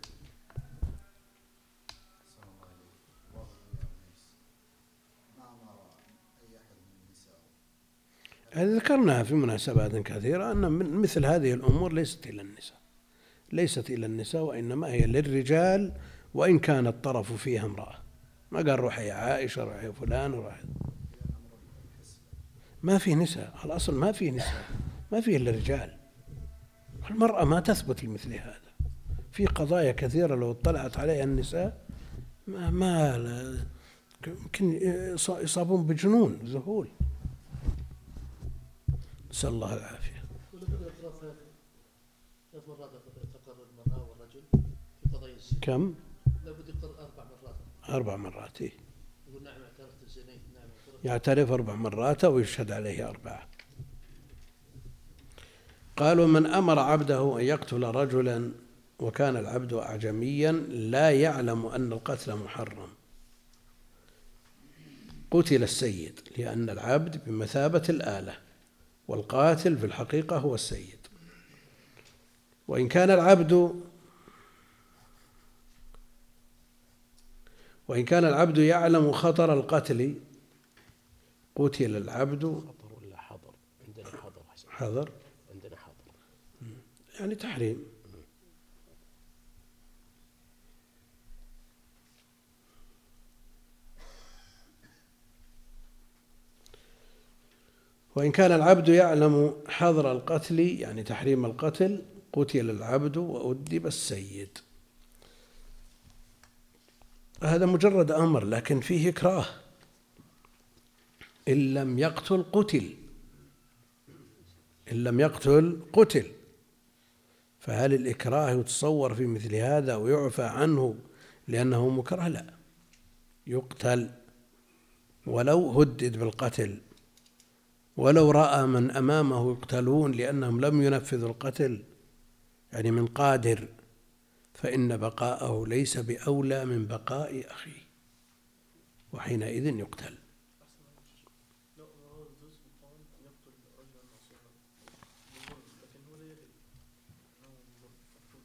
ذكرناها في مناسبات كثيرة أن مثل هذه الأمور ليست إلى النساء ليست إلى النساء وإنما هي للرجال وإن كان الطرف فيها امرأة. ما قال روح يا عائشة روح يا فلان روح ما في نساء الأصل ما في نساء ما في إلا رجال. المرأة ما تثبت لمثل هذا. في قضايا كثيرة لو اطلعت عليها النساء ما, ما يمكن يصابون بجنون ذهول. نسأل الله العافية. كم؟ لابد أربع مرات أربع مرات إيه. يقول نعم اعترفت نعم اعترفت يعترف أربع مرات ويشهد عليه أربعة. قالوا من أمر عبده أن يقتل رجلا وكان العبد أعجميا لا يعلم أن القتل محرم. قتل السيد لأن العبد بمثابة الآلة والقاتل في الحقيقة هو السيد. وإن كان العبد وإن كان العبد يعلم خطر القتل قتل العبد خطر ولا حضر عندنا حضر حضر يعني تحريم. وإن كان العبد يعلم حظر القتل يعني تحريم القتل قتل العبد وأدب السيد. هذا مجرد أمر لكن فيه إكراه. إن لم يقتل قتل. إن لم يقتل قتل. فهل الإكراه يتصور في مثل هذا ويعفى عنه لأنه مكره؟ لا. يقتل ولو هدد بالقتل. ولو رأى من أمامه يقتلون لأنهم لم ينفذوا القتل يعني من قادر فإن بقاءه ليس بأولى من بقاء أخيه وحينئذ يقتل لو روى الجزء قال يقتل رجلا معصوما بظلم لكن هو لا يدري انه ظلم مقتول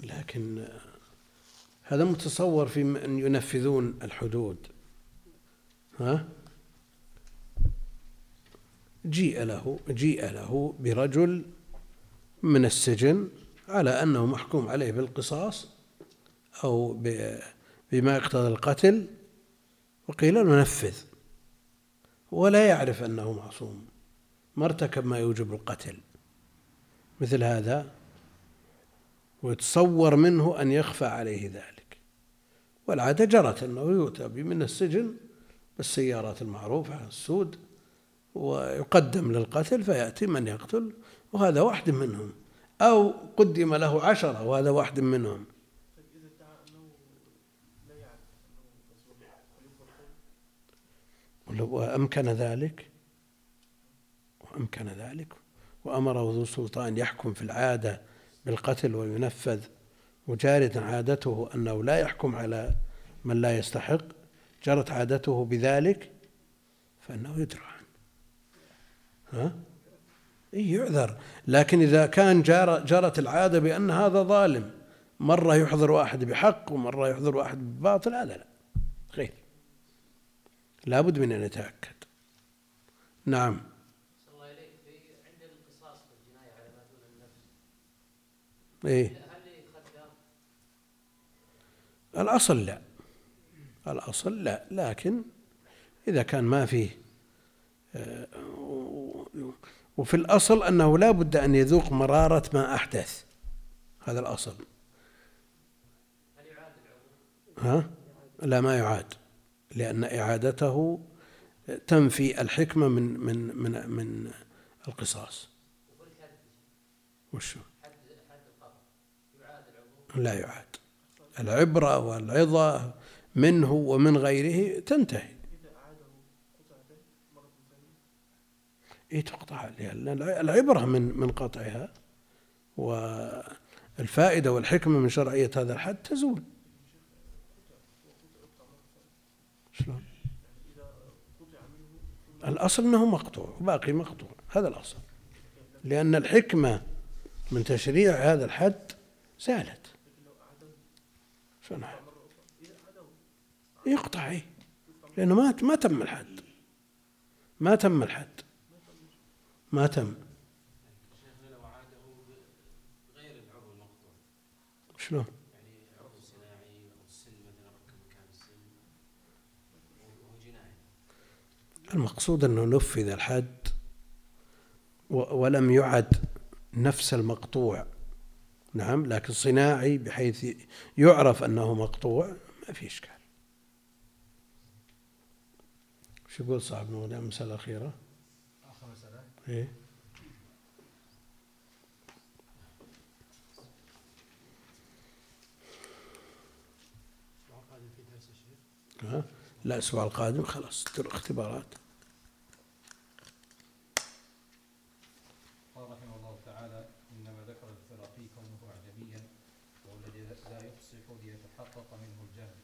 لكن هذا متصور في من ينفذون الحدود. ها؟ جيء له جيء له برجل من السجن على أنه محكوم عليه بالقصاص أو بما يقتضي القتل وقيل له نفذ. ولا يعرف أنه معصوم ما ارتكب ما يوجب القتل. مثل هذا ويتصور منه أن يخفى عليه ذلك. والعادة جرت أنه يؤتى من السجن بالسيارات المعروفة السود ويقدم للقتل فيأتي من يقتل وهذا واحد منهم. أو قدم له عشرة وهذا واحد منهم؟ وأمكن ذلك؟ وأمكن ذلك. وأمره ذو سلطان يحكم في العادة بالقتل وينفذ وجارة عادته أنه لا يحكم على من لا يستحق جرت عادته بذلك فإنه يدرى عنه. ها؟ إيه يعذر. لكن إذا كان جار جرت العادة بأن هذا ظالم مرة يحضر واحد بحق ومرة يحضر واحد بباطل هذا لا. خير. لابد من أن يتأكد نعم صلى الله إليك في عند القصاص في الجناية على ما دون النفس إيه الأصل لا الأصل لا لكن إذا كان ما فيه آه، وفي الأصل أنه لا بد أن يذوق مرارة ما أحدث هذا الأصل؟ ها؟ لا ما يعاد لأن إعادته تنفي الحكمة من من من من القصاص وشو؟ حد حد القطع يعاد العقوبة لا يعاد. العبرة والعظة منه ومن غيره تنتهي. إيه تقطع. لأن العبرة من من قطعها والفائدة والحكمة من شرعية هذا الحد تزول. شلون؟ الأصل أنه مقطوع وباقي مقطوع. هذا الأصل. لأن الحكمة من تشريع هذا الحد زالت. أعاده يقطع إيه لأنه ما ما تم الحد. ما تم الحد. ما تم. شلون؟ المقصود أنه نفذ الحد ولم يعد نفس المقطوع. نعم لكن صناعي بحيث يعرف أنه مقطوع ما في إشكال شو يقول صاحب المغنية المسألة الأخيرة آخر مسألة إيه؟ ها؟ لا الأسبوع القادم خلاص اختبارات قال رحمه الله تعالى إنما ذكر الفرقي كونه أعجميا وهو الذي لا يفصح ليتحقق منه الجهل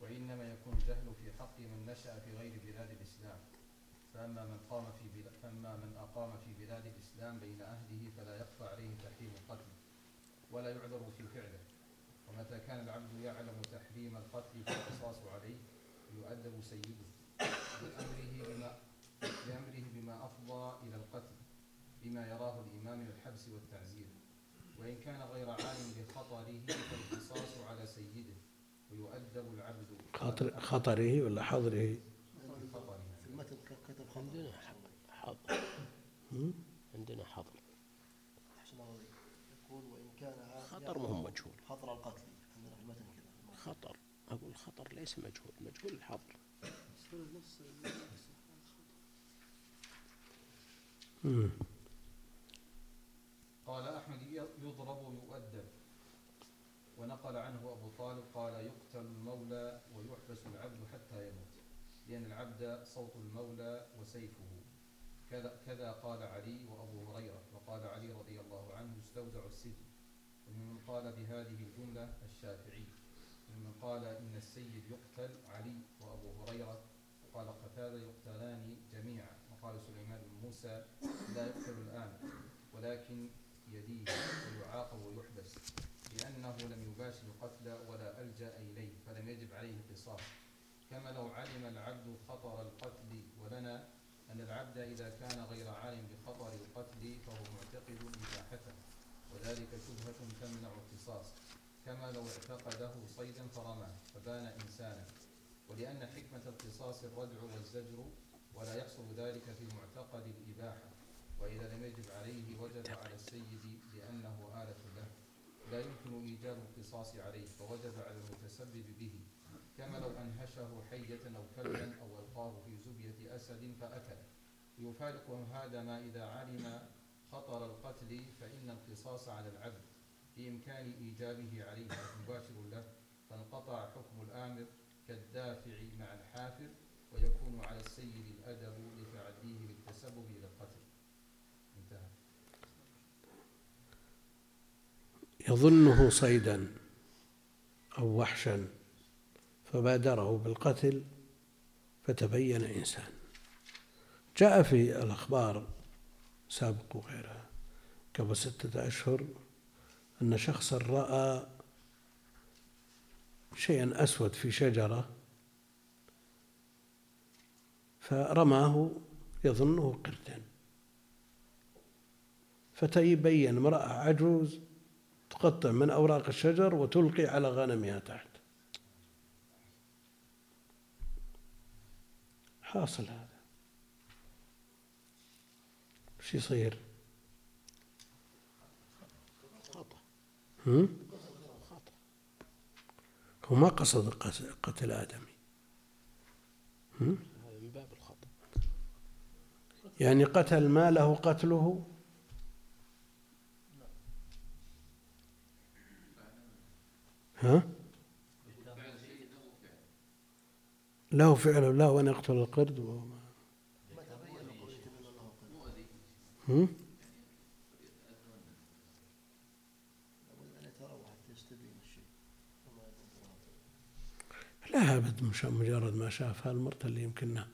وإنما يكون الجهل في حق من نشأ في غير بلاد الإسلام فأما من قام في بلاد فأما من أقام في بلاد الإسلام بين أهله فلا يخفى عليه تحريم القتل ولا يعذر في فعله ومتى كان العبد يعلم تحريم القتل فالقصاص عليه يؤدب سيده بأمره بما بأمره بما أفضى إلى القتل بما يراه الإمام من الحبس والتعزير وإن كان غير عالم بخطره فالقصاص على سيده ويؤدب العبد خطره ولا حضره بخطره في المتن كتب خطأ عندنا حظر هم؟ عندنا حظر أحسن الله عليك. يقول وإن كان عا- خطر مهم مجهول خطر القتل عندنا في المتن كذا خطر أقول خطر ليس مجهول مجهول الحظر مم. قال أحمد يضرب يؤدب ونقل عنه أبو طالب قال يقتل المولى ويحبس العبد حتى يموت لأن العبد صوت المولى وسيفه كذا, كذا قال علي وأبو هريرة وقال علي رضي الله عنه يستودع السجن وممن قال بهذه الجملة الشافعي وممن قال إن السيد يقتل علي وأبو هريرة وقال قتادة يقتلان جميعا. وقال سليمان بن موسى لا يقتل الآن ولكن يديه ويعاقب ويحبس لأنه لم يباشر القتل ولا ألجأ إليه فلم يجب عليه القصاص كما لو علم العبد خطر القتل ولنا أن العبد إذا كان غير عالم بخطر القتل فهو معتقد إباحته وذلك شبهة تمنع القصاص كما لو اعتقده صيدا فرماه فبان إنسانا. ولأن حكمة القصاص الردع والزجر ولا يحصل ذلك في معتقد الإباحة. وإذا لم يجب عليه وجب على السيد لأنه آلة له. لا يمكن إيجاب القصاص عليه فوجب على المتسبب به. كما لو أنهشه حية أو كلبا أو ألقاه في زبية أسد فأكل. يفارق هذا ما إذا علم خطر القتل فإن القصاص على العبد بإمكان إيجابه عليه مباشر له فانقطع حكم الآمر كالدافع مع الحافر ويكون على السيد الأدب لتعديه بالتسبب إلى القتل. انتهى. يظنه صيدا أو وحشا فبادره بالقتل فتبين إنسان. جاء في الأخبار سابق وغيرها. قبل ستة أشهر أن شخصا رأى شيئا أسود في شجرة فرماه يظنه قردا فتبين امرأة عجوز تقطع من أوراق الشجر وتلقي على غنمها تحت. حاصل هذا وش يصير؟ هم؟ هو ما قصد قتل- آدمي هم؟ هذا من باب الخطأ يعني قتل ما له قتله ها؟ له فعل له أن يقتل القرد وهو- هم؟ لا أبد مش مجرد ما شافها المرة اللي يمكنها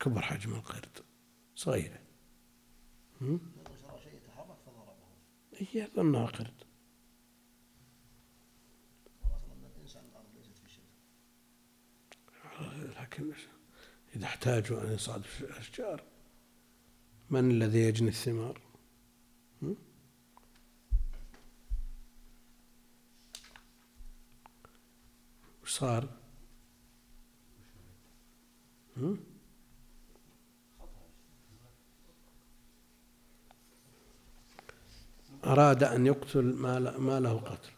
كبر حجم القرد صغيرة هم؟ هي ظنها قرد لكن إذا احتاجوا أن يصعدوا في الأشجار من الذي يجني الثمار؟ وش صار؟ أراد أن يقتل ما له قتل.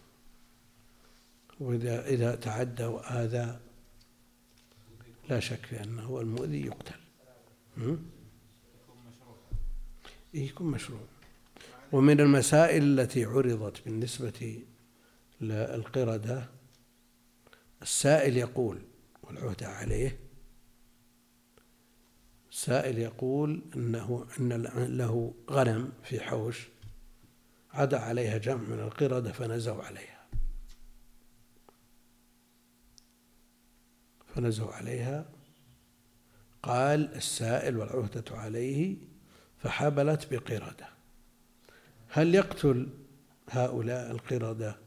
وإذا إذا تعدى وآذى لا شك في أنه المؤذي يقتل. يكون مشروع. ومن المسائل التي عرضت بالنسبة للقردة السائل يقول والعهدة عليه السائل يقول أنه أن له غنم في حوش عدا عليها جمع من القردة فنزوا عليها. فنزوا عليها. قال السائل والعهدة عليه فحبلت بقردة هل يقتل هؤلاء القردة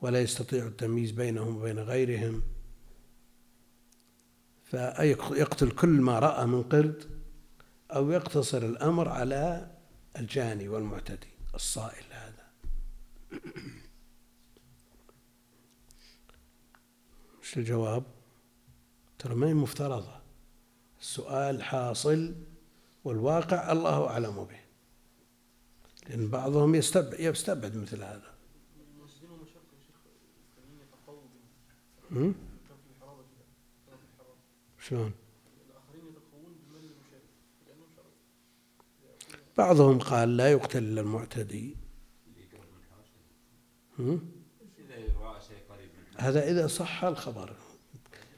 ولا يستطيع التمييز بينهم وبين غيرهم؟ فيقتل كل ما رأى من قرد أو يقتصر الأمر على الجاني والمعتدي الصائل هذا. مش الجواب؟ ترى ما هي مفترضة. السؤال حاصل والواقع الله أعلم به. لأن بعضهم يستبعد, يستبعد مثل هذا. شلون؟ بعضهم قال لا يقتل إلا المعتدي؟ هذا إذا صح الخبر.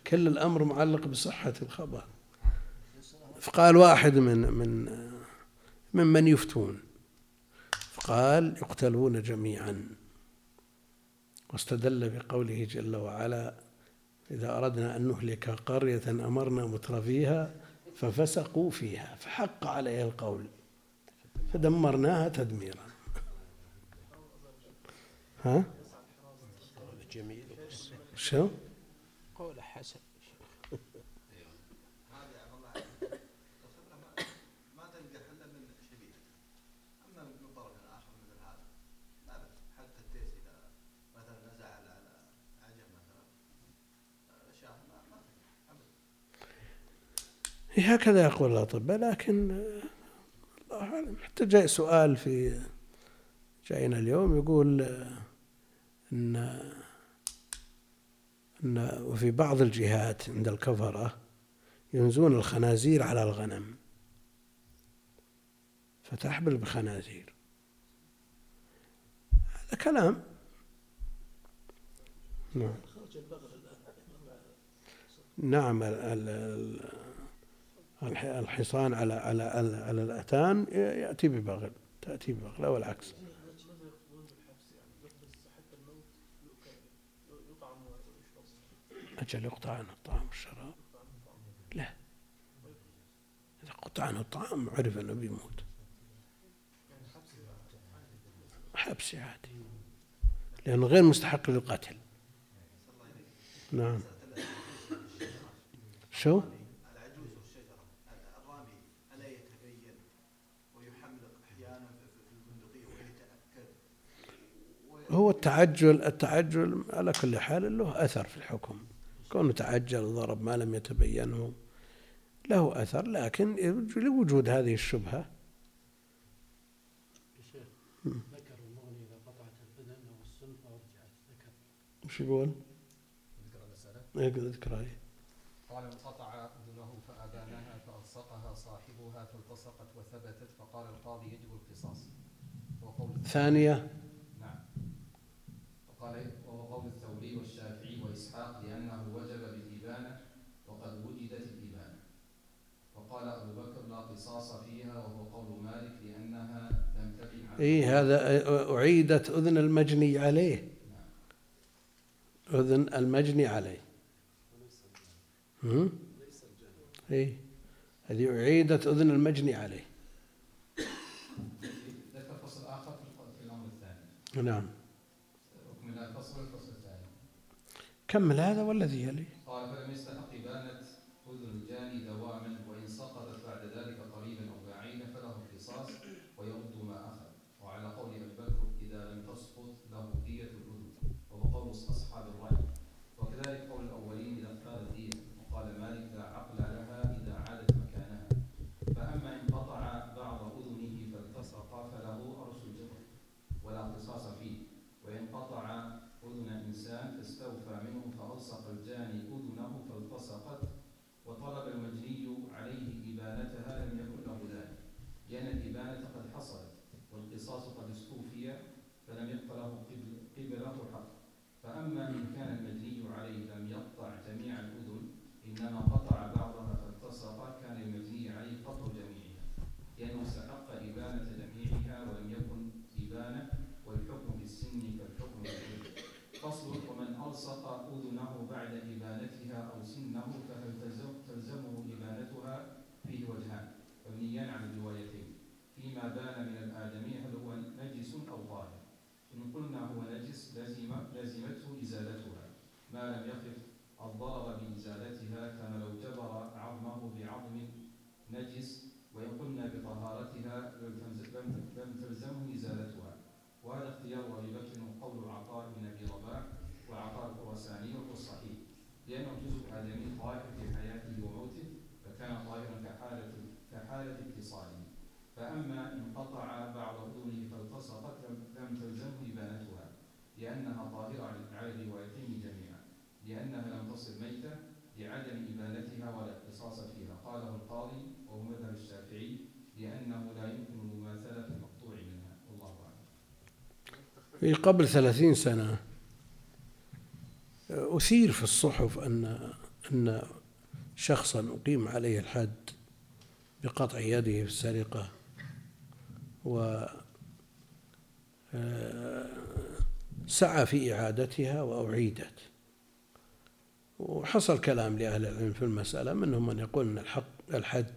كل الأمر معلق بصحة الخبر. فقال واحد من من ممن يفتون. فقال يقتلون جميعا. واستدل بقوله جل وعلا إذا أردنا أن نهلك قرية أمرنا مترفيها ففسقوا فيها. فحق عليها القول. فدمرناها تدميرا. ها؟ شو قول حسن هذا يا الله الخبره ما ما تلقى حلا من شبيه اما من طرف اخر مثل هذا لا بأس حتى التيس اذا مثلا نزع على على عجم مثلا آه، شاه ما ما تلقى ابدا هي هكذا يقول الأطباء لكن الله أعلم. حتى جاء سؤال في جاينا اليوم يقول أن أن وفي بعض الجهات عند الكفرة ينزون الخنازير على الغنم. فتحبل بخنازير. هذا كلام. نعم. نعم الحصان على على على, على الأتان يأتي ببغل تأتي ببغل أو العكس. أجل يقطع عنه الطعام والشراب؟ لا. إذا قطع عنه الطعام عرف أنه بيموت. حبس عادي. لأنه غير مستحق للقتل. نعم. شو؟ هو التعجل التعجل على كل حال له أثر في الحكم. كونه تعجل وضرب ما لم يتبينه له أثر. لكن لوجود هذه الشبهة ذكر المغني إذا قطعت الأذن أو السن ورجعت ذكر وش يقول؟ نذكر المسألة قال انقطع أذنه فأبانها فألصقها صاحبها فالتصقت وثبتت فقال القاضي يجب القصاص. ثانية. وقال وهو قول الثوري والشافعي وإسحاق لأنه وجب بالإبانة وقد وجدت الإبانة. وقال أبو بكر لا قصاص فيها وهو قول مالك لأنها لم تبن اي هذا أعيدت أذن المجني عليه. أذن المجني عليه. هم؟ اي هذه أعيدت أذن المجني عليه. ذكر فصل آخر في الأمر الثاني. نعم من الفصل الفصل الثاني كمل هذا والذي يلي قال فلم يستحق إبانة أذن الجاني دواما وإن سقطت بعد ذلك قريبا أو بعيدا فله القصاص ويرد ما أخذ وعلى قول أبي بكر إذا لم تسقط له دية الأذن وهو قول أصحاب الرأي وكذلك قول الأولين إذا اختار دية وقال مالك لا عقل لها إذا عادت مكانها فأما إن قطع بعض أذنه فالتصق فله أرش الجبر ولا قصاص فيه وإن قطع أذن إنسان فاستوفى منه فألصق الجاني أذنه فالتصقت وطلب المجني عليه إبانتها لم يكن له ذلك. لأن الإبانة قد حصلت والقصاص قد استوفي فلم يبق له قبل قبلة حق. فأما إن كان المجني عليه لم يقطع جميع الأذن إنما قطع بعضها فالتصق كان المجني عليه قطع جميعها لأنه استحق إبانة جميعها ولم يكن إبانة والحكم في السن كالحكم في الأذن فصل ومن ألصق أذنه بعد إبانتها أو سنه فهل تلزم تلزمه إبانتها فيه وجهان. مبنيان على الروايتين. فيما بان من الآدمي هل هو نجس أو طاهر؟ إن قلنا هو نجس لزم لزمته إزالتها. ما لم يقف الضرر بإزالتها كما لو جبر عظمه بعظم نجس وإن قلنا بطهارتها لم تلزمه إزالتها. وهذا اختيار أبي بكر وقول عطاء بن أبي رباح. وعطاء الخراساني وهو الصحيح لأنه جزء آدمي طاهر في حياته وموته فكان طاهرا كحالة كحالة اتصاله فأما إن قطع بعض أذنه فالتصقت لم- تلزمه إبانتها لأنها طاهرة على- الروايتين جميعا لأنها لم تصل ميتة لعدم إبانتها ولا اقتصاص فيها قاله القاضي وهو مذهب الشافعي لأنه لا يمكن مماثلة المقطوع منها. والله أعلم. في قبل ثلاثين سنة أثير في الصحف أن أن شخصا أقيم عليه الحد بقطع يده في السرقة و آه، سعى في إعادتها وأعيدت. وحصل كلام لأهل العلم في المسألة منهم من يقول أن الحق الحد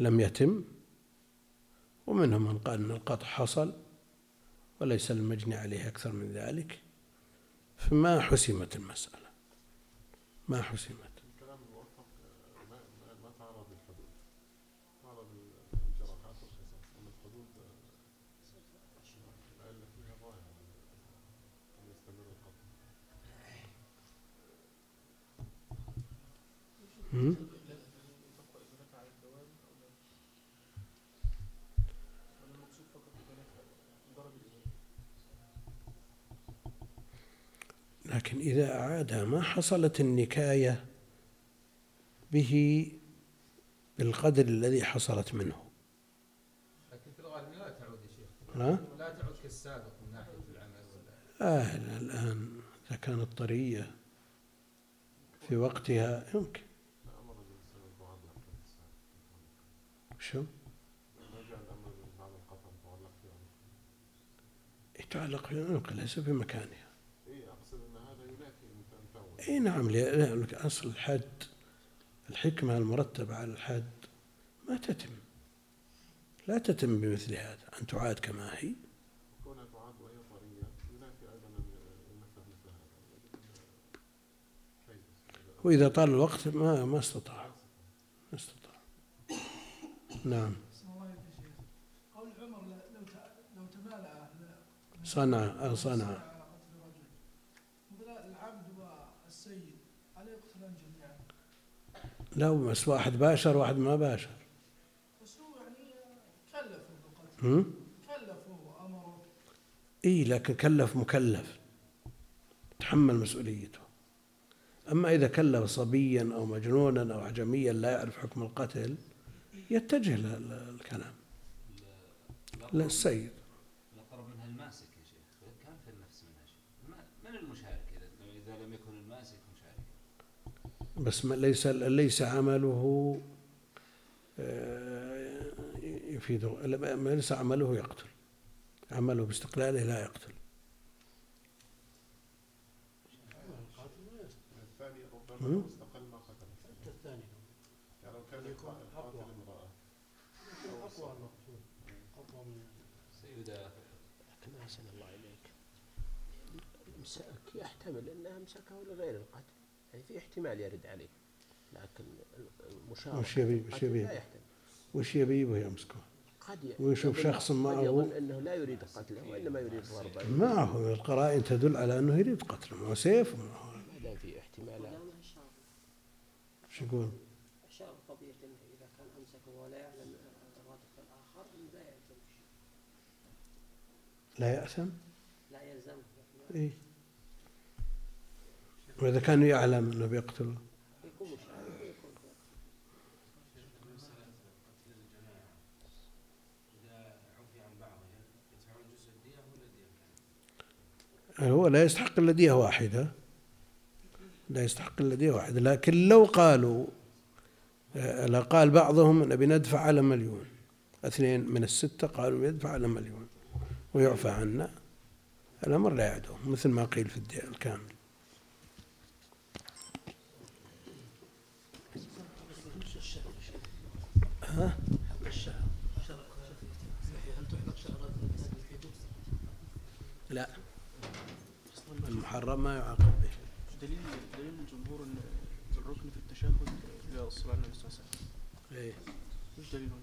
لم يتم ومنهم من قال أن القطع حصل وليس المجني عليه أكثر من ذلك. فما حسمت المسألة. ما حسمت. الكلام الموفق آه، ما ما ما تعرض للحدود تعرض للجراحات والقصاص أما الحدود آه، العلة فيها ظاهرة أن يستمر القتل هم؟ تبقى إبانتها على الدوام أو لا؟ ولا المقصود فقط إبانتها ضرب الإبانة لكن إذا أعادها ما حصلت النكاية به بالقدر الذي حصلت منه. لكن في الغالب لا تعود يا شيخ؟ لا تعود كالسابق من ناحية العمل ولا؟ آه الآن إذا كانت طرية في وقتها يمكن. شو؟ يتعلق في العنق ليس في مكانها إيه أقصد أن هذا ينافي أن تنفع إي نعم لأن أصل الحد الحكمة المرتبة على الحد ما تتم. لا تتم بمثل هذا أن تعاد كما هي؟ وإذا طال الوقت ما ما استطاع. ما استطاع. نعم. قول عمر لو تمالأ صنع صنع على قتل رجل مثلا العبد والسيد هل يقتلان جميعا؟ لا بس واحد باشر واحد ما باشر. بس هو يعني كلفه بالقتل؟ كلفه وأمره اي لكن كلف مكلف. تحمل مسؤوليته. أما إذا كلف صبيا أو مجنونا أو اعجميا لا يعرف حكم القتل يتجه للكلام لا السيد الأقرب منها الماسك يا شيخ كم في النفس منها شيء ما- من المشارك إذا إذا لم يكن الماسك مشاركا بس ما ليس ليس عمله آه، يفيد ما ليس عمله يقتل. عمله باستقلاله لا يقتل. الثاني هم؟ ربما لو استقل ما قتل. حتى الثاني لو كان يكون القاتل أقوى. امرأة أقوى المقتول أقوى من سيدافع لكن أحسن الله إليك. يحتمل أنها أمسكه لغير القتل. يعني في احتمال يرد عليه لكن المشاركة وش يبي- وش يبي؟ لا يحتمل. وش يبي ويمسكه قد ويشوف شخص قد معه- يظن أنه لا يريد قتله وإنما يريد ضربة. معه القرائن تدل على أنه يريد قتله معه سيف ومعه ما دام في احتمالات. شو يقول؟ قضية إذا كان أمسكه ولا يعلم الرادف الآخر لا يلزم شيء. لا يأثم؟ لا يلزمه. إيه. وإذا كان يعلم أنه بيقتله. الدية هو لا يستحق إلا دية واحدة. لا يستحق إلا دية واحدة. لكن لو قالوا آه، لا قال بعضهم نبي ندفع على مليون. اثنين من الستة قالوا يدفع على مليون. ويعفى عنا. الأمر لا يعدو مثل ما قيل في الدية الكامل نفس الشهر يا شيخ ها؟ حق الشهر شهر هل تحلق شهرات الإنسان لا المحرم ما يعاقب به دليل دليل الجمهور ان الركن في التشهد إلى الصلاة على النبي صلى الله عليه وسلم إيه. إيش دليلهم؟